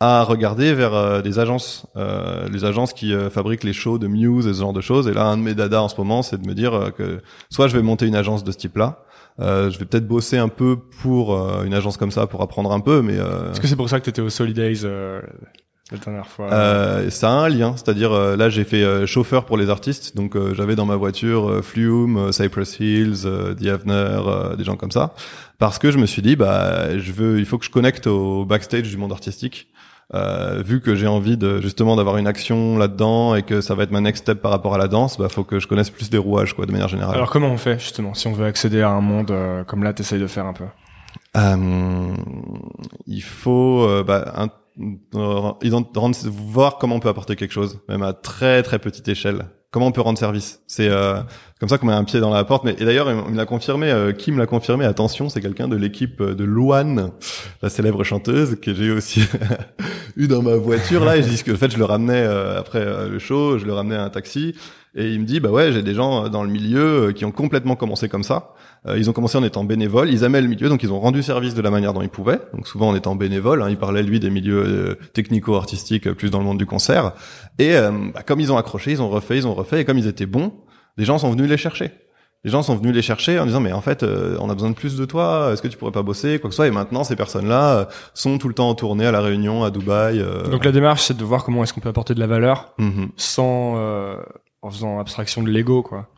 à regarder vers euh, des agences, euh, les agences qui euh, fabriquent les shows de Muse et ce genre de choses. Et là, un de mes dadas en ce moment, c'est de me dire euh, que soit je vais monter une agence de ce type-là, euh, je vais peut-être bosser un peu pour euh, une agence comme ça pour apprendre un peu, mais euh, Est-ce que c'est pour ça que t'étais au Solidays euh, la dernière fois? Euh, ça a un lien. C'est-à-dire là, j'ai fait chauffeur pour les artistes, donc j'avais dans ma voiture Flume, Cypress Hills, The Avener, des gens comme ça, parce que je me suis dit bah je veux, il faut que je connecte au backstage du monde artistique. Euh, vu que j'ai envie de justement d'avoir une action là-dedans et que ça va être ma next step par rapport à la danse, bah faut que je connaisse plus des rouages quoi de manière générale. Alors comment on fait justement si on veut accéder à un monde euh, comme là t'essayes de faire un peu? Euh, il faut euh, bah, un- euh, voir comment on peut apporter quelque chose, même à très très petite échelle. Comment on peut rendre service C'est euh, comme ça qu'on met un pied dans la porte. Mais et d'ailleurs, il me l'a confirmé. Euh, Kim l'a confirmé. Attention, c'est quelqu'un de l'équipe de Luan, la célèbre chanteuse que j'ai aussi (laughs) eu dans ma voiture là. Et je dis que en fait, je le ramenais euh, après euh, le show, je le ramenais à un taxi. Et il me dit, bah ouais, j'ai des gens euh, dans le milieu euh, qui ont complètement commencé comme ça. Euh, ils ont commencé en étant bénévoles, ils aimaient le milieu, donc ils ont rendu service de la manière dont ils pouvaient. Donc souvent en étant bénévoles, hein, il parlait lui des milieux technico-artistiques, plus dans le monde du concert. Et euh, bah, comme ils ont accroché, ils ont refait, ils ont refait, et comme ils étaient bons, les gens sont venus les chercher. Les gens sont venus les chercher en disant mais en fait euh, on a besoin de plus de toi, est-ce que tu pourrais pas bosser quoi que ce soit? Et maintenant ces personnes-là euh, sont tout le temps en tournée à la Réunion, à Dubaï. euh, Donc la démarche c'est de voir comment est-ce qu'on peut apporter de la valeur mhm. sans euh, en faisant abstraction de l'ego quoi.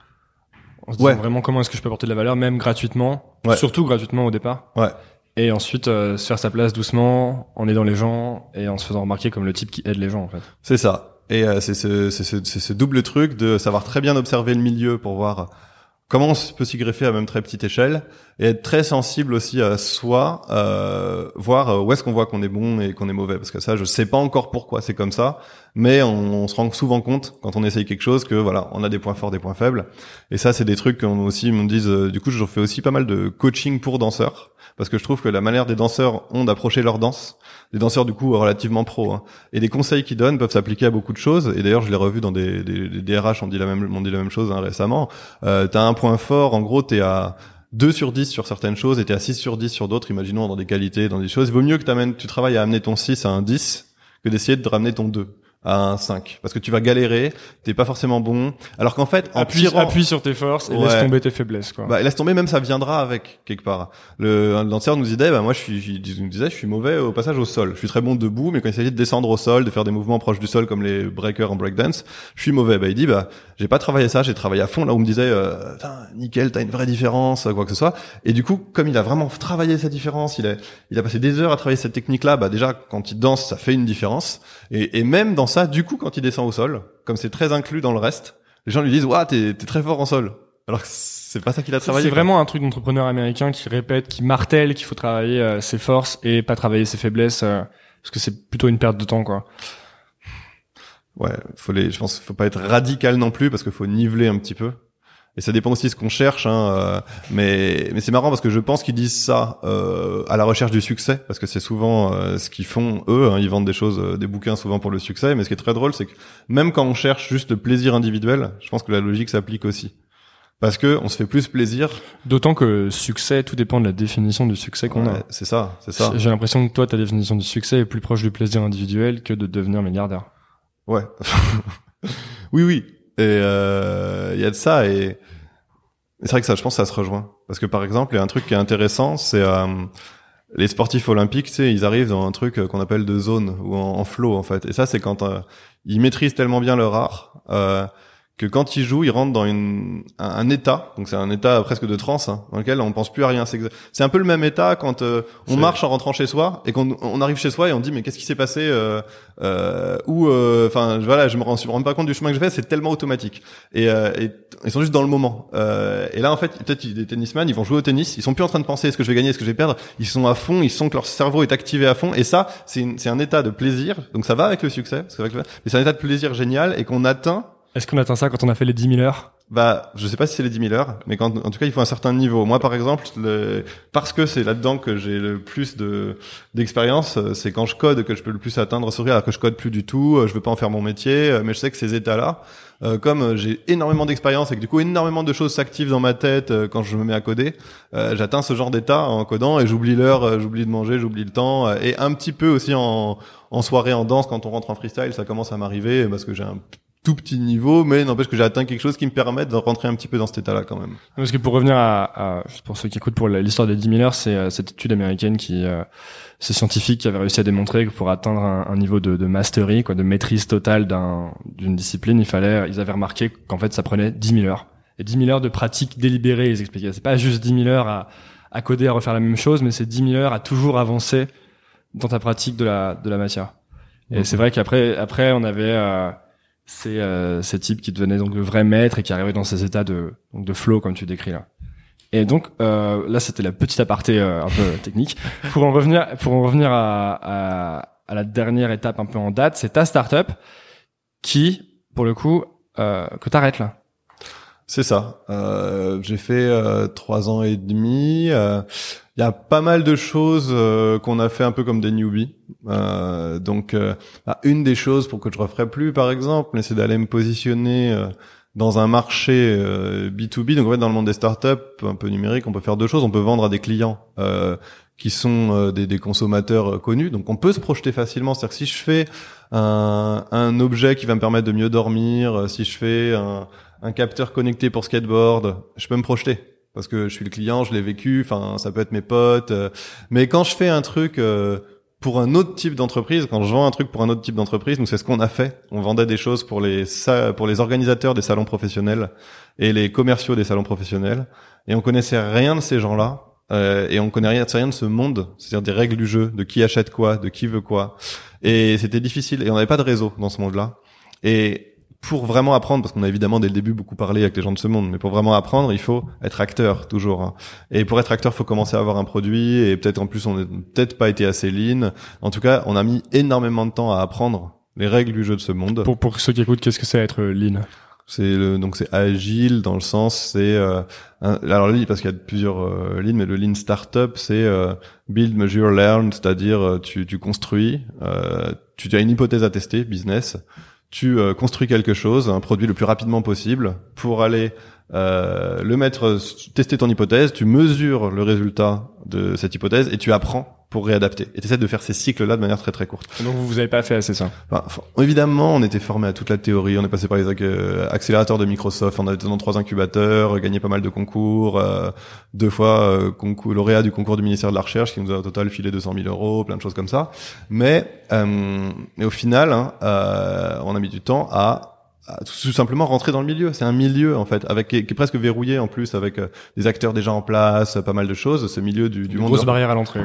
En se Ouais. disant vraiment comment est-ce que je peux apporter de la valeur même gratuitement, Ouais. surtout gratuitement au départ. Ouais. Et ensuite euh, se faire sa place doucement en aidant les gens et en se faisant remarquer comme le type qui aide les gens en fait. C'est ça. Et euh, c'est ce, c'est ce, c'est ce double truc de savoir très bien observer le milieu pour voir comment on peut s'y greffer à même très petite échelle et être très sensible aussi à soi, euh, voir euh, où est-ce qu'on voit qu'on est bon et qu'on est mauvais. Parce que ça, je sais pas encore pourquoi c'est comme ça, mais on, se rend souvent compte quand on essaye quelque chose que voilà, on a des points forts, des points faibles. Et ça, c'est des trucs qu'on aussi me disent. euh, du coup, je fais aussi pas mal de coaching pour danseurs parce que je trouve que la manière des danseurs ont d'approcher leur danse, des danseurs du coup relativement pros, hein, et des conseils qu'ils donnent peuvent s'appliquer à beaucoup de choses. Et d'ailleurs, je l'ai revu dans des, des, des DRH, on dit la même, on dit la même chose hein, récemment. Euh, t'as un point fort, en gros, t'es à 2 sur 10 sur certaines choses et t'es à 6 sur 10 sur d'autres, imaginons dans des qualités, dans des choses. Il vaut mieux que t'amènes, tu travailles à amener ton 6 à un 10 que d'essayer de ramener ton 2 à un 5. Parce que tu vas galérer, t'es pas forcément bon. Alors qu'en fait, en Appuie, tirant... appuie sur tes forces et Ouais. laisse tomber tes faiblesses quoi. Bah, laisse tomber, même ça viendra avec quelque part. Le un danseur nous disait, bah moi je suis, je, nous disait, je suis mauvais au passage au sol. Je suis très bon debout, mais quand il s'agit de descendre au sol, de faire des mouvements proches du sol comme les breakers en breakdance, je suis mauvais. Bah il dit, bah j'ai pas travaillé ça, j'ai travaillé à fond. Là où on me disait, euh, nickel, t'as une vraie différence, quoi que ce soit. Et du coup, comme il a vraiment travaillé cette différence, il a, il a passé des heures à travailler cette technique-là. Bah déjà quand il danse, ça fait une différence. Et, et même dans ça, du coup, quand il descend au sol, comme c'est très inclus dans le reste, les gens lui disent, waouh, t'es, t'es très fort en sol. Alors que c'est pas ça qu'il a travaillé. C'est vraiment un truc d'entrepreneur américain qui répète, qui martèle qu'il faut travailler euh, ses forces et pas travailler ses faiblesses euh, parce que c'est plutôt une perte de temps quoi. Ouais, faut les, je pense qu'il faut pas être radical non plus parce qu'il faut niveler un petit peu. Et ça dépend aussi de ce qu'on cherche, hein, euh, mais mais c'est marrant parce que je pense qu'ils disent ça euh, à la recherche du succès, parce que c'est souvent euh, ce qu'ils font eux. Hein, ils vendent des choses, euh, des bouquins souvent pour le succès. Mais ce qui est très drôle, c'est que même quand on cherche juste le plaisir individuel, je pense que la logique s'applique aussi, parce que on se fait plus plaisir. D'autant que succès, tout dépend de la définition du succès qu'on Ouais, a. C'est ça, c'est ça. J'ai l'impression que toi, ta définition du succès est plus proche du plaisir individuel que de devenir milliardaire. Ouais. (laughs) oui, oui. Et euh, il y a de ça et, c'est vrai que ça, je pense, ça se rejoint. Parce que par exemple, il y a un truc qui est intéressant, c'est euh, les sportifs olympiques, tu sais, ils arrivent dans un truc euh, qu'on appelle de zone ou en, en flow en fait. Et ça, c'est quand euh, ils maîtrisent tellement bien leur art euh, que quand ils jouent, ils rentrent dans une, un, un état. Donc c'est un état presque de transe hein, dans lequel on pense plus à rien. C'est un peu le même état quand euh, on marche en rentrant chez soi et qu'on on arrive chez soi et on dit mais qu'est-ce qui s'est passé euh, euh, ou euh, enfin voilà je me rends, je me rends pas compte du chemin que je fais c'est tellement automatique. Et, euh, et ils sont juste dans le moment. Euh, et là en fait peut-être des tennisman ils vont jouer au tennis ils sont plus en train de penser est-ce que je vais gagner est-ce que je vais perdre. Ils sont à fond ils sentent que leur cerveau est activé à fond. Et ça c'est un état de plaisir. Donc ça va avec le succès parce que avec le- mais c'est un état de plaisir génial et qu'on atteint Est-ce qu'on atteint ça quand on a fait les 10 000 heures? Bah, je sais pas si c'est les 10 000 heures, mais quand, en tout cas, il faut un certain niveau. Moi, par exemple, le, parce que c'est là-dedans que j'ai le plus de d'expérience, euh, c'est quand je code que je peux le plus atteindre truc, alors que je code plus du tout, euh, je veux pas en faire mon métier, euh, mais je sais que ces états-là, comme j'ai énormément d'expérience et que du coup énormément de choses s'activent dans ma tête quand je me mets à coder, j'atteins ce genre d'état en codant et j'oublie l'heure, j'oublie de manger, j'oublie le temps, et un petit peu aussi en, en soirée, en danse, quand on rentre en freestyle, ça commence à m'arriver parce que j'ai un tout petit niveau, mais n'empêche que j'ai atteint quelque chose qui me permet de rentrer un petit peu dans cet état-là quand même. Parce que pour revenir à, à juste pour ceux qui écoutent pour l'histoire des 10 000 heures, c'est euh, cette étude américaine qui, euh, ces scientifiques qui avaient réussi à démontrer que pour atteindre un, un niveau de, de mastery, quoi, de maîtrise totale d'un, d'une discipline, il fallait, ils avaient remarqué qu'en fait ça prenait 10 000 heures. Et 10 000 heures de pratique délibérée, ils expliquaient. C'est pas juste 10 000 heures à, à coder, à refaire la même chose, mais c'est 10 000 heures à toujours avancer dans ta pratique de la, de la matière. Et c'est vrai qu'après, après, on avait euh, ces, euh, ces types qui devenaient donc de vrais maîtres et qui arrivaient dans ces états de, donc de flow comme tu décris là. Et donc euh, là, c'était la petite aparté euh, un peu (laughs) technique. Pour en revenir, pour en revenir à, à, à la dernière étape un peu en date, c'est ta startup qui, pour le coup, euh, que t'arrêtes là. C'est ça. Euh, j'ai fait euh, trois ans et demi. euh, Il y a pas mal de choses euh, qu'on a fait un peu comme des newbies. Euh, donc, bah, une des choses pour que je referais plus, par exemple, c'est d'aller me positionner dans un marché euh, B2B. Donc, en fait, dans le monde des startups, un peu numérique, on peut faire deux choses. On peut vendre à des clients qui sont des, des consommateurs connus. Donc, on peut se projeter facilement. C'est-à-dire que si je fais un, un objet qui va me permettre de mieux dormir, si je fais un un capteur connecté pour skateboard, je peux me projeter parce que je suis le client, je l'ai vécu, enfin ça peut être mes potes. euh, mais quand je fais un truc euh, pour un autre type d'entreprise, quand je vends un truc pour un autre type d'entreprise, nous c'est ce qu'on a fait. On vendait des choses pour les pour les organisateurs des salons professionnels et les commerciaux des salons professionnels et on connaissait rien de ces gens-là. euh, et on connaît rien, rien de ce monde, c'est-à-dire des règles du jeu, de qui achète quoi, de qui veut quoi. Et c'était difficile. Et on n'avait pas de réseau dans ce monde-là. Et pour vraiment apprendre, parce qu'on a évidemment dès le début beaucoup parlé avec les gens de ce monde, mais pour vraiment apprendre, il faut être acteur toujours. hein. Et pour être acteur, il faut commencer à avoir un produit, et peut-être en plus on n'a peut-être pas été assez lean. En tout cas, on a mis énormément de temps à apprendre les règles du jeu de ce monde. Pour, pour ceux qui écoutent, qu'est-ce que c'est être lean? C'est le, donc c'est agile dans le sens c'est euh, un- alors lean parce qu'il y a plusieurs euh, lean mais le lean startup c'est euh, build measure learn c'est-à-dire euh, tu tu construis euh, tu as une hypothèse à tester business tu euh, construis quelque chose un produit le plus rapidement possible. Pour aller euh, le mettre tester ton hypothèse tu mesures le résultat de cette hypothèse et tu apprends pour réadapter et tu essaies de faire ces cycles là de manière très très courte Donc vous vous avez pas fait assez ça. Enfin, évidemment, on était formé à toute la théorie. On est passé par les euh, accélérateurs de Microsoft. On a été dans trois incubateurs, euh, gagné pas mal de concours, euh, deux fois euh, concours, lauréat du concours du ministère de la Recherche, qui nous a au total filé 200 000 euros, plein de choses comme ça. Mais, euh, mais au final, hein, euh, on a mis du temps à, tout simplement rentrer dans le milieu. C'est un milieu en fait, avec qui est, qui est presque verrouillé en plus, avec euh, des acteurs déjà en place, pas mal de choses. Ce milieu du, du Une monde. grosse barrière à l'entrée.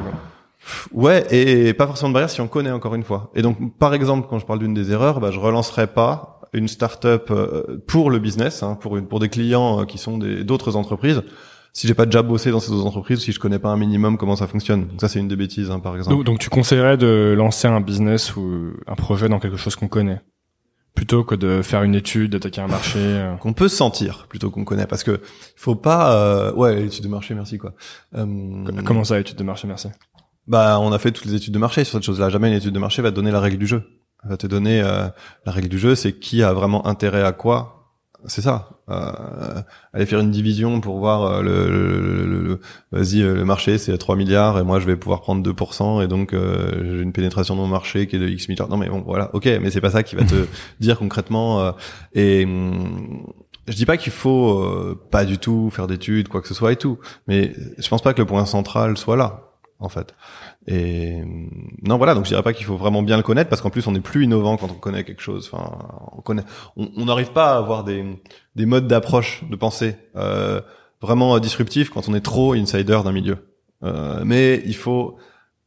Ouais, et pas forcément de barrière si on connaît encore une fois. Et donc, par exemple, quand je parle d'une des erreurs, bah, je relancerai pas une start-up euh, pour le business, hein, pour une, pour des clients euh, qui sont d'autres entreprises. Si j'ai pas déjà bossé dans ces autres entreprises, si je connais pas un minimum comment ça fonctionne. Donc ça, c'est une des bêtises, hein, par exemple. Donc, donc tu conseillerais de lancer un business ou un projet dans quelque chose qu'on connaît. plutôt que de faire une étude, d'attaquer un marché. euh. qu'on peut sentir plutôt qu'on connaît parce que faut pas euh, ouais l'étude de marché merci quoi Euh, Comment ça, étude de marché, merci? Bah on a fait toutes les études de marché sur cette chose là jamais une étude de marché va te donner la règle du jeu. Elle va te donner euh, la règle du jeu c'est qui a vraiment intérêt à quoi. C'est ça. Euh, aller faire une division pour voir euh, le, le, le- le- vas-y euh, le marché c'est à 3 milliards et moi je vais pouvoir prendre 2% et donc euh, j'ai une pénétration dans mon marché qui est de X milliards. Non mais bon voilà. Ok mais c'est pas ça qui va te (laughs) dire concrètement euh, et hum, je dis pas qu'il faut euh, pas du tout faire d'études, quoi que ce soit et tout, mais je pense pas que le point central soit là, en fait. Et non, voilà, donc je dirais pas qu'il faut vraiment bien le connaître parce qu'en plus on est plus innovant quand on connaît quelque chose. Enfin, on connaît, on n'arrive pas à avoir des des modes d'approche, de pensée euh, vraiment disruptifs quand on est trop insider d'un milieu. Euh, mais il faut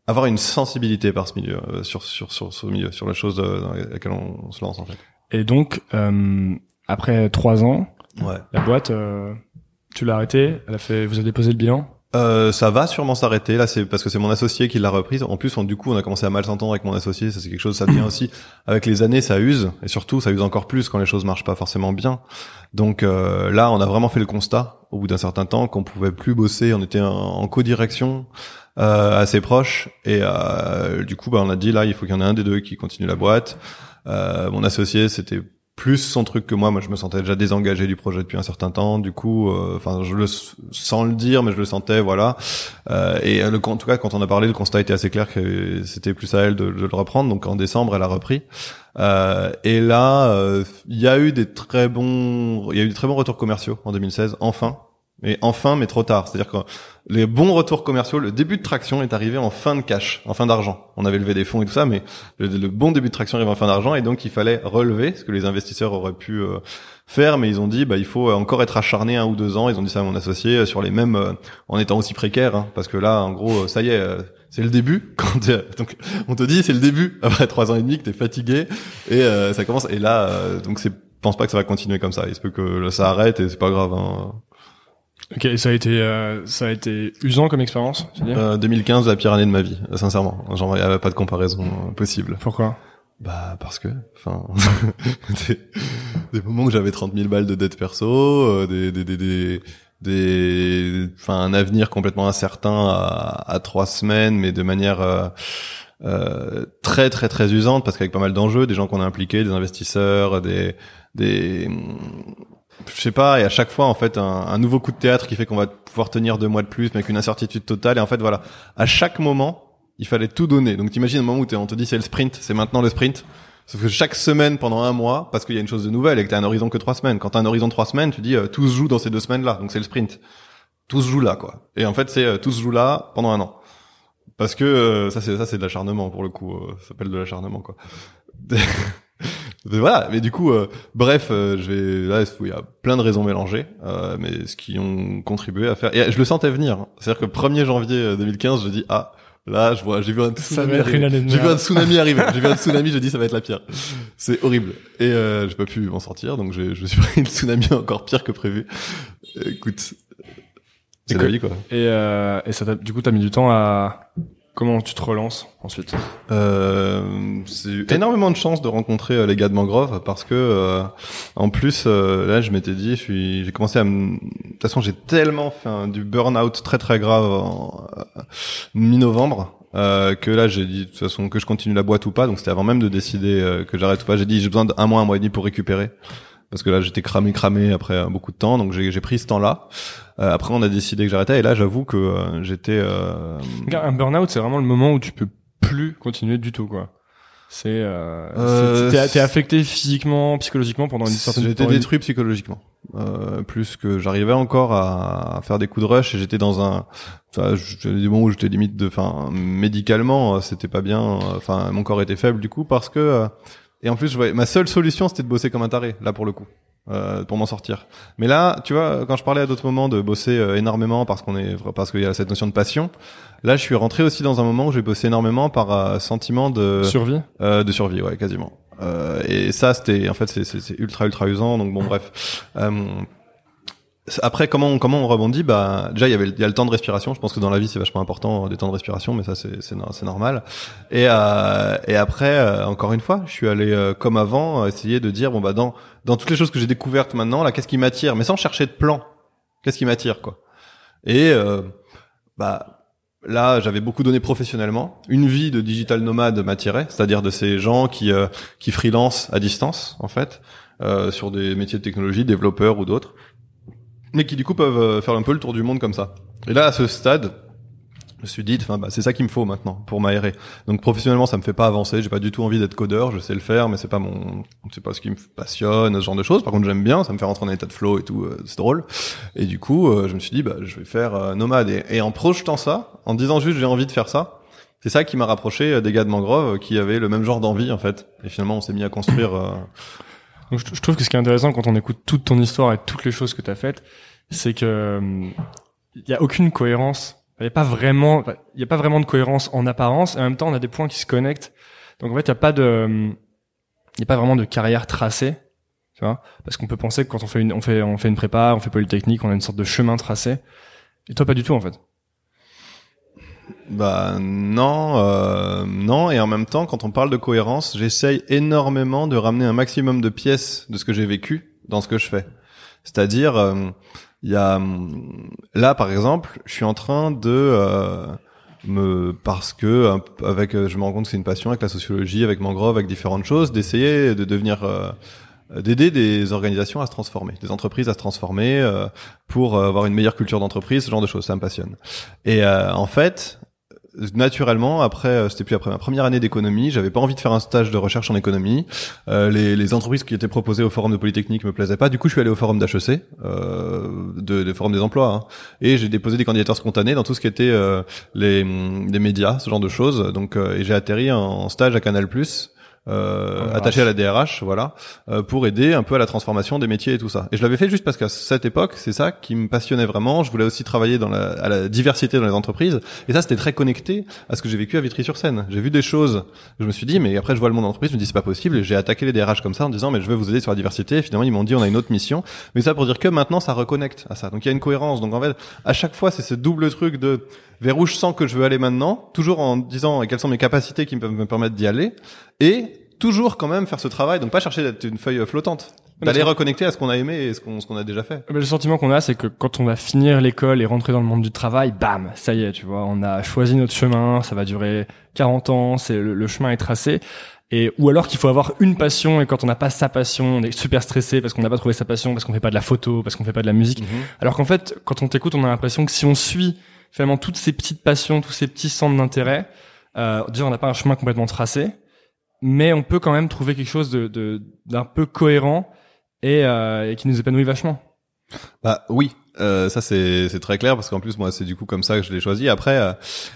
avoir une sensibilité par ce milieu, euh, sur sur sur ce milieu, sur la chose euh, dans laquelle on, on se lance en fait. Et donc, euh, après trois ans, Ouais. la boîte, euh, tu l'as arrêtée. Elle a fait. Vous avez déposé le bilan? Euh, ça va sûrement s'arrêter là, c'est parce que c'est mon associé qui l'a reprise. En plus, on, du coup, on a commencé à mal s'entendre avec mon associé. Ça, c'est quelque chose, ça vient (clears throat) aussi avec les années, ça use et surtout, ça use encore plus quand les choses marchent pas forcément bien. Donc euh, là, on a vraiment fait le constat au bout d'un certain temps qu'on pouvait plus bosser. On était en, co-direction, euh, assez proches, et euh, du coup, bah, on a dit là, il faut qu'il y en ait un des deux qui continue la boîte. Euh, mon associé, c'était plus son truc que moi. Moi, je me sentais déjà désengagé du projet depuis un certain temps. Du coup, euh, enfin, je le sans le dire, mais je le sentais, voilà. Euh, et euh, le, en tout cas, quand on a parlé, le constat était assez clair que c'était plus à elle de, de le reprendre. Donc en décembre, elle a repris. Euh, et là, euh, il y a eu des très bons, il y a eu des très bons retours commerciaux en 2016. Enfin, mais enfin, mais trop tard. C'est-à-dire que les bons retours commerciaux, le début de traction est arrivé en fin de cash, en fin d'argent. On avait levé des fonds et tout ça, mais le, bon début de traction arrive en fin d'argent et donc il fallait relever ce que les investisseurs auraient pu euh, faire, mais ils ont dit bah il faut encore être acharné un ou deux ans. Ils ont dit ça à mon associé euh, sur les mêmes, euh, en étant aussi précaire, hein, parce que là, en gros, ça y est. c'est le début. (laughs) Quand donc on te dit c'est le début (laughs) après trois ans et demi que t'es fatigué et ça commence. Et là, donc c'est, pense pas que ça va continuer comme ça. Il se peut que ça arrête et c'est pas grave. Hein. Ok. Ça a été, euh, ça a été usant comme expérience. Euh, 2015, la pire année de ma vie, sincèrement. Genre, il y avait pas de comparaison euh, possible. Pourquoi? Bah, parce que, enfin, (laughs) des, des moments où j'avais 30 000 balles de dette perso, euh, des, des, des, des, des, enfin, un avenir complètement incertain à, à trois semaines, mais de manière euh, euh, très, très, très usante, parce qu'avec pas mal d'enjeux, des gens qu'on a impliqués, des investisseurs, des, des, je sais pas, et à chaque fois en fait un, un nouveau coup de théâtre qui fait qu'on va pouvoir tenir deux mois de plus, mais avec une incertitude totale. Et en fait voilà, à chaque moment, il fallait tout donner. Donc t'imagines un moment où on te dit c'est le sprint, c'est maintenant le sprint. Sauf que chaque semaine pendant un mois, parce qu'il y a une chose de nouvelle et que t'as un horizon que trois semaines. Quand t'as un horizon trois semaines, tu dis euh, tout se joue dans ces deux semaines-là, donc c'est le sprint. Tout se joue là, quoi. Et en fait, c'est euh, tout se joue là pendant un an. Parce que euh, ça, c'est ça, c'est de l'acharnement pour le coup. euh, ça s'appelle de l'acharnement, quoi. (laughs) Mais voilà. Mais du coup, euh, bref, euh, je vais là, il y a plein de raisons mélangées, euh, mais ce qui ont contribué à faire. Et je le sentais venir. hein. C'est-à-dire que 1er janvier euh, 2015, je dis ah. Là, je vois, j'ai vu un tsunami. arriver. J'ai vu un tsunami arriver. (laughs) J'ai vu un tsunami, je dis ça va être la pire. C'est horrible. Et euh, j'ai pas pu m'en sortir, donc j'ai- je me suis pris une tsunami encore pire que prévu. Écoute, c'est la vie quoi. Et, euh, et ça t'a- du coup, t'as mis du temps à. Comment tu te relances ensuite Euh, c'est eu énormément de chance de rencontrer euh, les gars de Mangrove parce que euh, en plus euh, là je m'étais dit je suis j'ai commencé à me de toute façon j'ai tellement fait un- du burn-out très très grave en euh, mi-novembre euh, que là j'ai dit de toute façon que je continue la boîte ou pas. Donc c'était avant même de décider euh, que j'arrête ou pas. J'ai dit j'ai besoin d'un mois un mois et demi pour récupérer parce que là j'étais cramé cramé après euh, beaucoup de temps. Donc j'ai pris ce temps là après on a décidé que j'arrêtais. Et là j'avoue que euh, j'étais euh, Un burn-out, c'est vraiment le moment où tu peux plus continuer du tout, quoi. C'est, euh, Euh, t'es, affecté physiquement, psychologiquement pendant une certaine J'étais détruit psychologiquement. Euh, plus que j'arrivais encore à, à faire des coups de rush et j'étais dans un j'avais des moments où j'étais limite de enfin médicalement euh, c'était pas bien. Enfin mon corps était faible du coup parce que euh, et en plus je voyais, ma seule solution c'était de bosser comme un taré là pour le coup euh, pour m'en sortir mais là tu vois quand je parlais à d'autres moments de bosser euh, énormément parce qu'on est parce qu'il y a cette notion de passion là je suis rentré aussi dans un moment où j'ai bossé énormément par euh, sentiment de survie. euh, de survie, ouais, quasiment. Euh, et ça, c'était, en fait, c'est ultra ultra usant. Donc bon, bref. Euh, après, comment on, comment on rebondit? Bah, déjà, il y avait, il y a le temps de respiration. Je pense que dans la vie, c'est vachement important des temps de respiration, mais ça, c'est, c'est, normal. Et euh, et après, euh, encore une fois, je suis allé euh, comme avant, essayer de dire bon bah dans dans toutes les choses que j'ai découvertes maintenant, là, qu'est-ce qui m'attire? Mais sans chercher de plan. Qu'est-ce qui m'attire, quoi? Et bah là, j'avais beaucoup donné professionnellement. Une vie de digital nomade m'attirait, c'est-à-dire de ces gens qui qui freelance à distance, en fait, sur des métiers de technologie, développeurs ou d'autres mais qui du coup peuvent euh, faire un peu le tour du monde comme ça. Et là, à ce stade, je me suis dit, enfin, bah, c'est ça qu'il me faut maintenant pour m'aérer. Donc professionnellement, ça me fait pas avancer. J'ai pas du tout envie d'être codeur. Je sais le faire, mais c'est pas mon, c'est pas ce qui me passionne, ce genre de choses. Par contre, j'aime bien. Ça me fait rentrer en état de flow et tout. Euh, c'est drôle. Et du coup, euh, je me suis dit, bah, je vais faire nomade. Et, en projetant ça, en disant juste, j'ai envie de faire ça. C'est ça qui m'a rapproché des gars de Mangrove qui avaient le même genre d'envie en fait. Et finalement, on s'est mis à construire donc je, trouve que ce qui est intéressant quand on écoute toute ton histoire et toutes les choses que tu as faites, c'est que il y a aucune cohérence. Il y a pas vraiment, il y a pas vraiment de cohérence en apparence. Et en même temps, on a des points qui se connectent. Donc en fait, il y a pas de, il y a pas vraiment de carrière tracée, tu vois, parce qu'on peut penser que quand on fait une, on fait, on fait une prépa, on fait polytechnique, on a une sorte de chemin tracé. Et toi, pas du tout en fait. Bah non, euh, non. Et en même temps, quand on parle de cohérence, j'essaye énormément de ramener un maximum de pièces de ce que j'ai vécu dans ce que je fais. C'est-à-dire, euh, il y a là par exemple, je suis en train de euh, me parce que avec, je me rends compte que c'est une passion avec la sociologie, avec Mangrove, avec différentes choses, d'essayer de devenir d'aider des organisations à se transformer, des entreprises à se transformer pour avoir une meilleure culture d'entreprise, ce genre de choses, ça me passionne. Et en fait, naturellement, après, euh, c'était plus après ma première année d'économie, j'avais pas envie de faire un stage de recherche en économie. Euh, les, entreprises qui étaient proposées au forum de Polytechnique me plaisaient pas. Du coup, je suis allé au forum d'HEC, euh, de, de, forum des emplois, hein. et j'ai déposé des candidatures spontanées dans tout ce qui était euh, les, médias, ce genre de choses. Donc, et j'ai atterri en stage à Canal+ euh, attaché à la DRH, voilà, euh, pour aider un peu à la transformation des métiers et tout ça. Et je l'avais fait juste parce qu'à cette époque, c'est ça qui me passionnait vraiment. Je voulais aussi travailler dans la, à la diversité dans les entreprises, et ça c'était très connecté à ce que j'ai vécu à Vitry-sur-Seine. J'ai vu des choses, je me suis dit, mais après je vois le monde d'entreprise, je me dis c'est pas possible, et j'ai attaqué les DRH comme ça en disant mais je vais vous aider sur la diversité. Et finalement ils m'ont dit on a une autre mission, mais ça pour dire que maintenant ça reconnecte à ça. Donc il y a une cohérence. Donc en fait à chaque fois c'est ce double truc de vers où je sens que je veux aller maintenant, toujours en disant quelles sont mes capacités qui peuvent me permettre d'y aller, et toujours quand même faire ce travail, donc pas chercher d'être une feuille flottante. D'aller reconnecter à ce qu'on a aimé et ce qu'on ce qu'on a déjà fait. Le sentiment qu'on a, c'est que quand on va finir l'école et rentrer dans le monde du travail, bam, ça y est, tu vois, on a choisi notre chemin, ça va durer 40 ans, c'est le, chemin est tracé. Et ou alors qu'il faut avoir une passion et quand on n'a pas sa passion, on est super stressé parce qu'on n'a pas trouvé sa passion, parce qu'on fait pas de la photo, parce qu'on fait pas de la musique. Mhm. Alors qu'en fait, quand on t'écoute, on a l'impression que si on suit finalement toutes ces petites passions, tous ces petits centres d'intérêt, euh, déjà on n'a pas un chemin complètement tracé, mais on peut quand même trouver quelque chose de d'un peu cohérent et, euh, et, qui nous épanouit vachement. Bah oui, euh, ça c'est c'est très clair parce qu'en plus moi c'est du coup comme ça que je l'ai choisi. Après euh,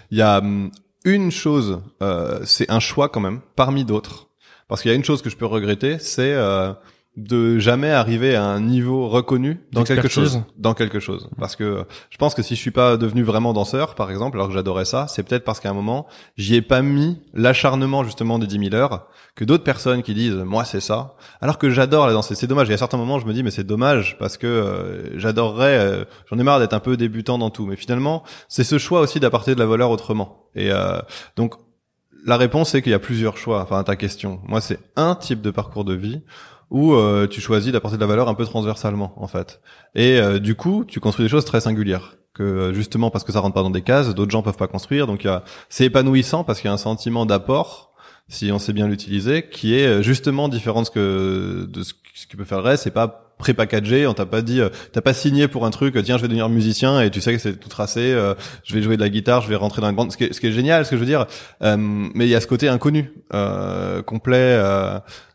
il y a hum, une chose, euh, c'est un choix quand même parmi d'autres parce qu'il y a une chose que je peux regretter, c'est euh, de jamais arriver à un niveau reconnu dans quelque chose. Dans quelque chose. Parce que je pense que si je suis pas devenu vraiment danseur par exemple alors que j'adorais ça c'est peut-être parce qu'à un moment j'y ai pas mis l'acharnement justement des 10 000 heures que d'autres personnes qui disent moi c'est ça. Alors que j'adore la danse c'est dommage. Et à certains moments je me dis mais c'est dommage parce que euh, j'adorerais euh, j'en ai marre d'être un peu débutant dans tout. Mais finalement c'est ce choix aussi d'apporter de la valeur autrement. Et euh, donc la réponse c'est qu'il y a plusieurs choix enfin à ta question. Moi c'est un type de parcours de vie où euh, tu choisis d'apporter de la valeur un peu transversalement en fait. Et euh, du coup, tu construis des choses très singulières que euh, justement parce que ça rentre pas dans des cases, d'autres gens peuvent pas construire. Donc c'est épanouissant parce qu'il y a un sentiment d'apport si on sait bien l'utiliser, qui est justement différent de ce que de ce, qui peut faire le reste. C'est pas pré-packagé, on t'a pas dit, t'as pas signé pour un truc, tiens, je vais devenir musicien et tu sais que c'est tout tracé, je vais jouer de la guitare, je vais rentrer dans un grand, ce qui est, ce qui est génial, ce que je veux dire, mais il y a ce côté inconnu, complet,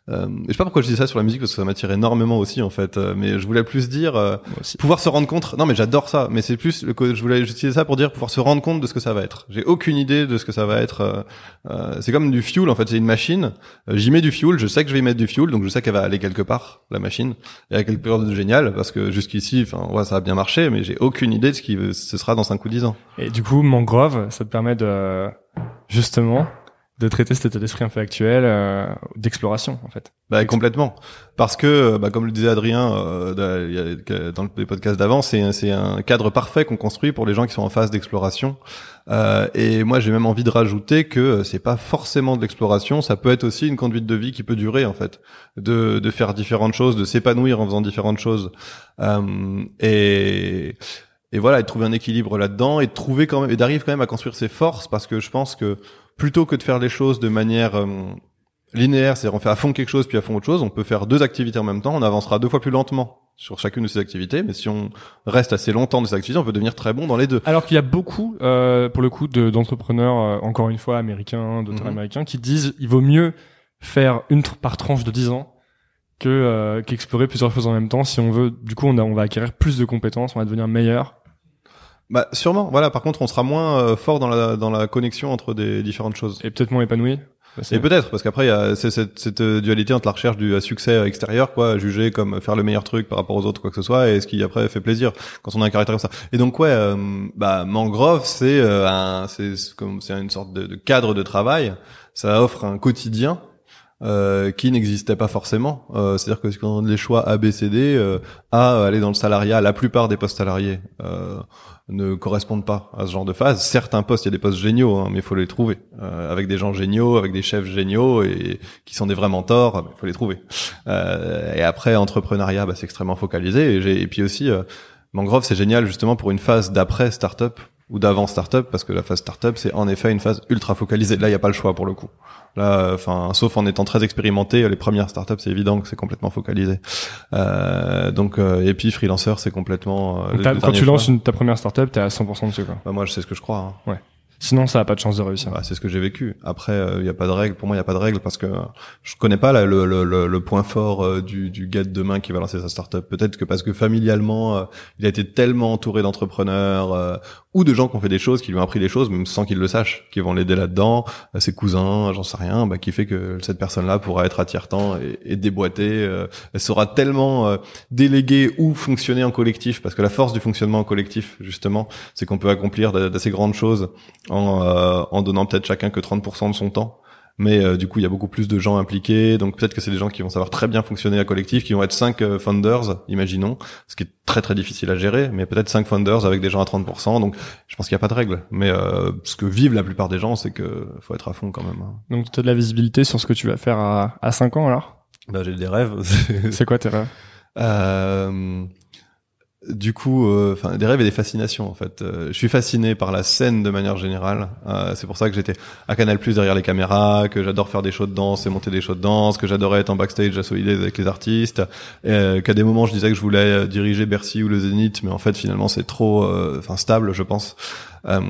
euh, je sais pas pourquoi je dis ça sur la musique parce que ça m'attire énormément aussi en fait. Euh, mais je voulais plus dire euh, pouvoir se rendre compte. Non mais j'adore ça. Mais c'est plus le je voulais utiliser ça pour dire pouvoir se rendre compte de ce que ça va être. J'ai aucune idée de ce que ça va être. Euh, c'est comme du fuel en fait. C'est une machine. J'y mets du fuel. Je sais que je vais y mettre du fuel, donc je sais qu'elle va aller quelque part la machine. Et avec quelque chose de génial parce que jusqu'ici, enfin ouais, ça a bien marché, mais j'ai aucune idée de ce qui ce sera dans 5 ou 10 ans. Et du coup, Mangrove, ça te permet de justement de traiter cet état d'esprit un peu actuel euh, d'exploration en fait. Bah complètement, parce que bah, comme le disait Adrien euh, dans le podcast d'avant, c'est c'est un cadre parfait qu'on construit pour les gens qui sont en phase d'exploration. Euh, et moi j'ai même envie de rajouter que c'est pas forcément de l'exploration, ça peut être aussi une conduite de vie qui peut durer en fait, de de faire différentes choses, de s'épanouir en faisant différentes choses. Euh, et et voilà, et de trouver un équilibre là-dedans et de trouver quand même et d'arriver quand même à construire ses forces parce que je pense que plutôt que de faire les choses de manière euh, linéaire, c'est-à-dire on fait à fond quelque chose puis à fond autre chose, on peut faire deux activités en même temps, on avancera deux fois plus lentement sur chacune de ces activités, mais si on reste assez longtemps dans ces activités, on peut devenir très bon dans les deux. Alors qu'il y a beaucoup, euh, pour le coup, d'entrepreneurs, euh, encore une fois, américains, d'auteurs mhm. américains, qui disent il vaut mieux faire une par tranche de 10 ans que euh, qu'explorer plusieurs choses en même temps. Si on veut, du coup, on, a, on va acquérir plus de compétences, on va devenir meilleur bah sûrement. Voilà. Par contre, on sera moins euh, fort dans la dans la connexion entre des différentes choses. Et peut-être moins épanoui. Et peut-être parce qu'après il y a cette, cette, dualité entre la recherche du succès extérieur, quoi, juger comme faire le meilleur truc par rapport aux autres, quoi que ce soit, et ce qui après fait plaisir quand on a un caractère comme ça. Et donc ouais, euh, bah Mangrove c'est euh, un c'est comme c'est une sorte de, de, cadre de travail. Ça offre un quotidien euh, qui n'existait pas forcément. Euh, C'est-à-dire que quand les choix A, B, C, D, euh, A, aller dans le salariat, la plupart des postes salariés euh, ne correspondent pas à ce genre de phase. Certains postes, il y a des postes géniaux, hein, mais il faut les trouver. Euh, avec des gens géniaux, avec des chefs géniaux, et qui sont des vrais mentors, il faut les trouver. et après, entrepreneuriat, bah, c'est extrêmement focalisé. Et, et puis aussi, Mangrove, c'est génial justement pour une phase d'après startup ou d'avant startup parce que la phase startup c'est en effet une phase ultra focalisée. Là, il y a pas le choix pour le coup. Là, enfin, sauf en étant très expérimenté, les premières startups, c'est évident que c'est complètement focalisé. Euh, donc, euh, et puis freelancer, c'est complètement. Euh, quand tu lances une, ta première startup, t'es à 100% dessus, quoi. Bah, moi, je sais ce que je crois. Hein. Ouais. Sinon, ça a pas de chance de réussir. Bah, c'est ce que j'ai vécu. Après, il euh, n'y a pas de règle. Pour moi, il y a pas de règle parce que je connais pas le, point fort euh, du, gars de demain qui va lancer sa startup. Peut-être que parce que familialement, euh, il a été tellement entouré d'entrepreneurs ou de gens qui ont fait des choses, qui lui ont appris des choses, même sans qu'il le sache, qui vont l'aider là-dedans, ses cousins, j'en sais rien, bah, qui fait que cette personne-là pourra être à tiers-temps et, et déboîter. elle sera tellement déléguée ou fonctionner en collectif, parce que la force du fonctionnement en collectif, justement, c'est qu'on peut accomplir d'assez grandes choses en, euh, en donnant peut-être chacun que 30% de son temps. Mais euh, du coup, il y a beaucoup plus de gens impliqués, donc peut-être que c'est des gens qui vont savoir très bien fonctionner à collectif, qui vont être 5 euh, founders, imaginons, ce qui est très très difficile à gérer, mais peut-être 5 founders avec des gens à 30%, donc je pense qu'il n'y a pas de règle. Mais ce que vivent la plupart des gens, c'est que faut être à fond quand même. Hein. Donc tu as de la visibilité sur ce que tu vas faire à, à 5 ans alors? Bah j'ai des rêves. (laughs) c'est quoi tes rêves? Euh, du coup, euh, des rêves et des fascinations en fait. Euh, je suis fasciné par la scène de manière générale. Euh, c'est pour ça que j'étais à Canal Plus derrière les caméras, que j'adore faire des shows de danse et monter des shows de danse, que j'adorais être en backstage à solider avec les artistes, qu'à des moments je disais que je voulais diriger Bercy ou le Zénith, mais en fait finalement c'est trop, enfin stable, je pense. Euh,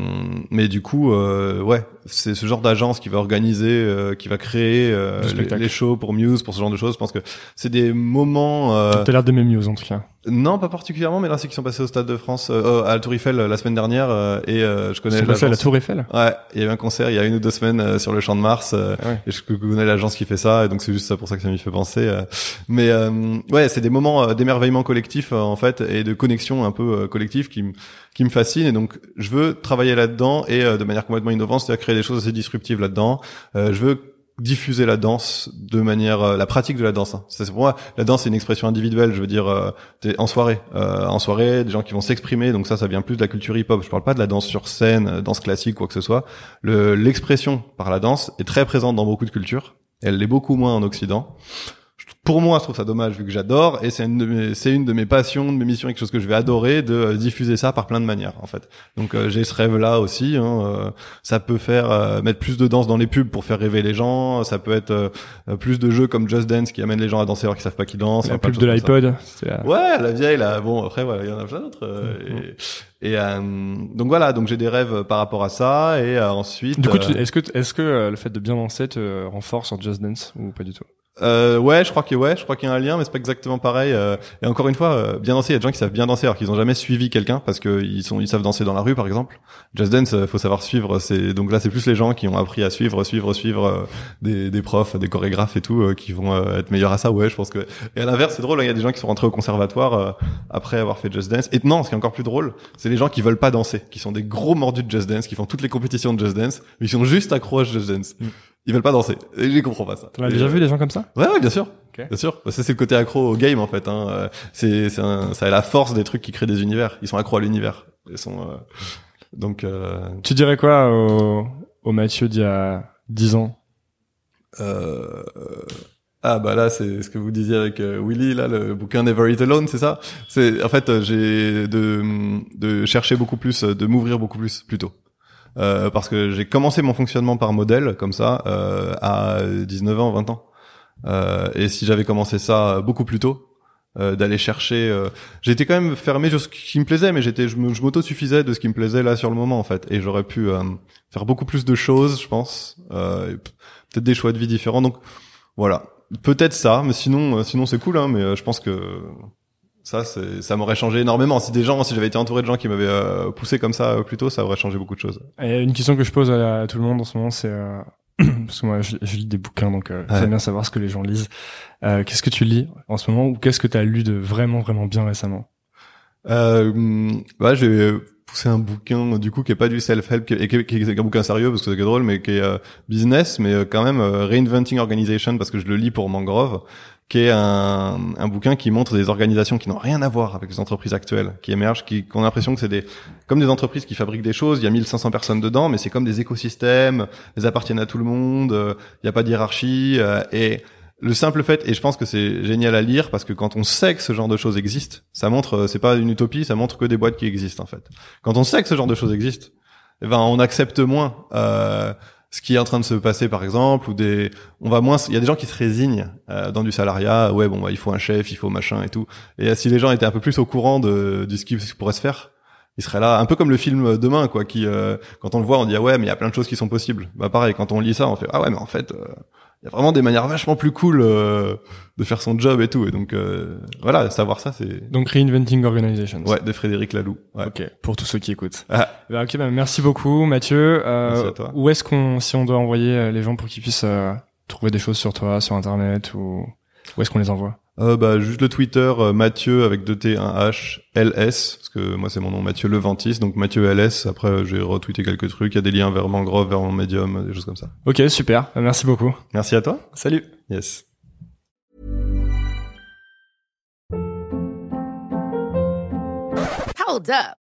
mais du coup, euh, ouais, c'est ce genre d'agence qui va organiser, euh, qui va créer les, les, shows pour Muse, pour ce genre de choses. Je pense que c'est des moments. Euh... T'as l'air d'aimer Muse en tout cas. Non, pas particulièrement, mais là c'est qu'ils sont passés au Stade de France, à la Tour Eiffel la semaine dernière, et je connais. Ils passés à la Tour Eiffel. Ouais, il y a eu un concert il y a une ou deux semaines sur le Champ de Mars, ah et je connais l'agence qui fait ça, et donc c'est juste ça pour ça que ça m'y fait penser. mais ouais, c'est des moments d'émerveillement collectif en fait et de connexion un peu collective qui me qui me fascine et donc je veux travailler là-dedans et euh, de manière complètement innovante, c'est-à-dire créer des choses assez disruptives là-dedans. Euh, je veux diffuser la danse de manière euh, la pratique de la danse. Hein. C'est pour moi la danse c'est une expression individuelle. Je veux dire euh, en soirée, en soirée, des gens qui vont s'exprimer. Donc ça, ça vient plus de la culture hip-hop. Je parle pas de la danse sur scène, danse classique quoi que ce soit. L'expression par la danse est très présente dans beaucoup de cultures. Elle l'est beaucoup moins en Occident pour moi, je trouve ça dommage vu que j'adore et c'est une de mes, c'est une de mes passions, de mes missions, quelque chose que je vais adorer de euh, diffuser ça par plein de manières en fait. Donc euh, j'ai ce rêve là aussi. Hein, euh, ça peut faire mettre plus de danse dans les pubs pour faire rêver les gens. Ça peut être plus de jeux comme Just Dance qui amènent les gens à danser alors qu'ils savent pas qu'ils dansent. La pub de l'iPod. Ouais, la vieille là. Bon après voilà, il y en a plein d'autres. Et, et donc voilà, donc j'ai des rêves par rapport à ça et ensuite. Du coup, est-ce que est-ce que le fait de bien danser te renforce en Just Dance ou pas du tout? Euh, ouais, je crois que ouais, je crois qu'il y a un lien, mais c'est pas exactement pareil. Euh, et encore une fois, euh, bien danser, il y a des gens qui savent bien danser alors qu'ils ont jamais suivi quelqu'un parce que ils sont, ils savent danser dans la rue, par exemple. Just Dance, euh, faut savoir suivre. C'est donc là, c'est plus les gens qui ont appris à suivre, suivre, suivre des, des profs, des chorégraphes et tout, qui vont être meilleurs à ça. Ouais, je pense que. Et à l'inverse, c'est drôle. Il y a des gens qui sont rentrés au conservatoire après avoir fait Just Dance. Et non, ce qui est encore plus drôle, c'est les gens qui veulent pas danser, qui sont des gros mordus de Just Dance, qui font toutes les compétitions de Just Dance, mais ils sont juste accro à Just Dance. Mm. Ils veulent pas danser. Et je comprends pas ça. T'en as déjà vu des gens comme ça? Ouais, ouais, bien sûr. Bien sûr. Ça, c'est le côté accro au game, en fait. Hein. C'est, c'est ça a la force des trucs qui créent des univers. Ils sont accros à l'univers. Ils sont, euh, donc, euh, Tu dirais quoi au, au Mathieu d'il y a 10 ans? Euh, ah, bah là, c'est ce que vous disiez avec euh, Willy, là, le bouquin Never Eat Alone, c'est ça? C'est, en fait, euh, j'ai de, de chercher beaucoup plus, de m'ouvrir beaucoup plus, plutôt. Euh, parce que j'ai commencé mon fonctionnement par modèle, comme ça, euh, à 19 ans, 20 ans. Euh, et si j'avais commencé ça beaucoup plus tôt, euh, d'aller chercher, euh, j'étais quand même fermé sur ce qui me plaisait, mais j'étais, je je m'auto-suffisais de ce qui me plaisait là sur le moment en fait, et j'aurais pu faire beaucoup plus de choses, je pense, peut-être des choix de vie différents. Donc voilà, peut-être ça, mais sinon, sinon c'est cool, hein, mais je pense que ça, ça m'aurait changé énormément. Si des gens, si j'avais été entouré de gens qui m'avaient euh, poussé comme ça euh, plus tôt, ça aurait changé beaucoup de choses. Et une question que je pose à, à tout le monde en ce moment, c'est euh, (clears throat) parce que moi je, je lis des bouquins, donc euh, Ouais. j'aime bien savoir ce que les gens lisent. Euh, qu'est-ce que tu lis en ce moment ou qu'est-ce que tu as lu de vraiment vraiment bien récemment? Euh, hum, bah, j'ai poussé un bouquin du coup qui est pas du self-help, qui est, qui est- qui est un bouquin sérieux parce que c'est drôle, mais qui est euh, business, mais euh, quand même euh, reinventing organization parce que je le lis pour Mangrove, qui est un, un bouquin qui montre des organisations qui n'ont rien à voir avec les entreprises actuelles, qui émergent, qui a l'impression que c'est des comme des entreprises qui fabriquent des choses. Il y a 1500 personnes dedans, mais c'est comme des écosystèmes, elles appartiennent à tout le monde. euh, Il n'y a pas de hiérarchie euh, et le simple fait, et je pense que c'est génial à lire parce que quand on sait que ce genre de choses existe, ça montre, euh, c'est pas une utopie, ça montre que des boîtes qui existent en fait. Quand on sait que ce genre de choses existe, eh ben on accepte moins euh, ce qui est en train de se passer par exemple, ou des, on va moins, il y a des gens qui se résignent euh, dans du salariat, ouais bon bah, il faut un chef, il faut machin et tout. Et euh, si les gens étaient un peu plus au courant de, ce qui pourrait se faire, ils seraient là, un peu comme le film demain quoi, qui euh, quand on le voit on dit ah ouais mais il y a plein de choses qui sont possibles. Bah pareil quand on lit ça on fait ah ouais mais en fait euh, il y a vraiment des manières vachement plus cool euh, de faire son job et tout. Et donc euh, voilà, savoir ça, c'est Donc Reinventing Organizations. ouais de Frédéric Laloux. Ouais. Ok, pour tous ceux qui écoutent. Ah, Bah, ok, bah, merci beaucoup Mathieu. Euh, Merci à toi. Où est-ce qu'on, si on doit envoyer euh, les gens pour qu'ils puissent euh, trouver des choses sur toi, sur internet, ou où est-ce qu'on les envoie? Euh, bah juste le Twitter euh, Mathieu avec 2 T 1 H L S parce que moi c'est mon nom Mathieu Leventis donc Mathieu LS. Après euh, j'ai retweeté quelques trucs. Il y a des liens vers Mangrove, vers mon Medium, des choses comme ça. Ok, super. Bah, Merci beaucoup. Merci à toi. Salut. Yes. Hold up.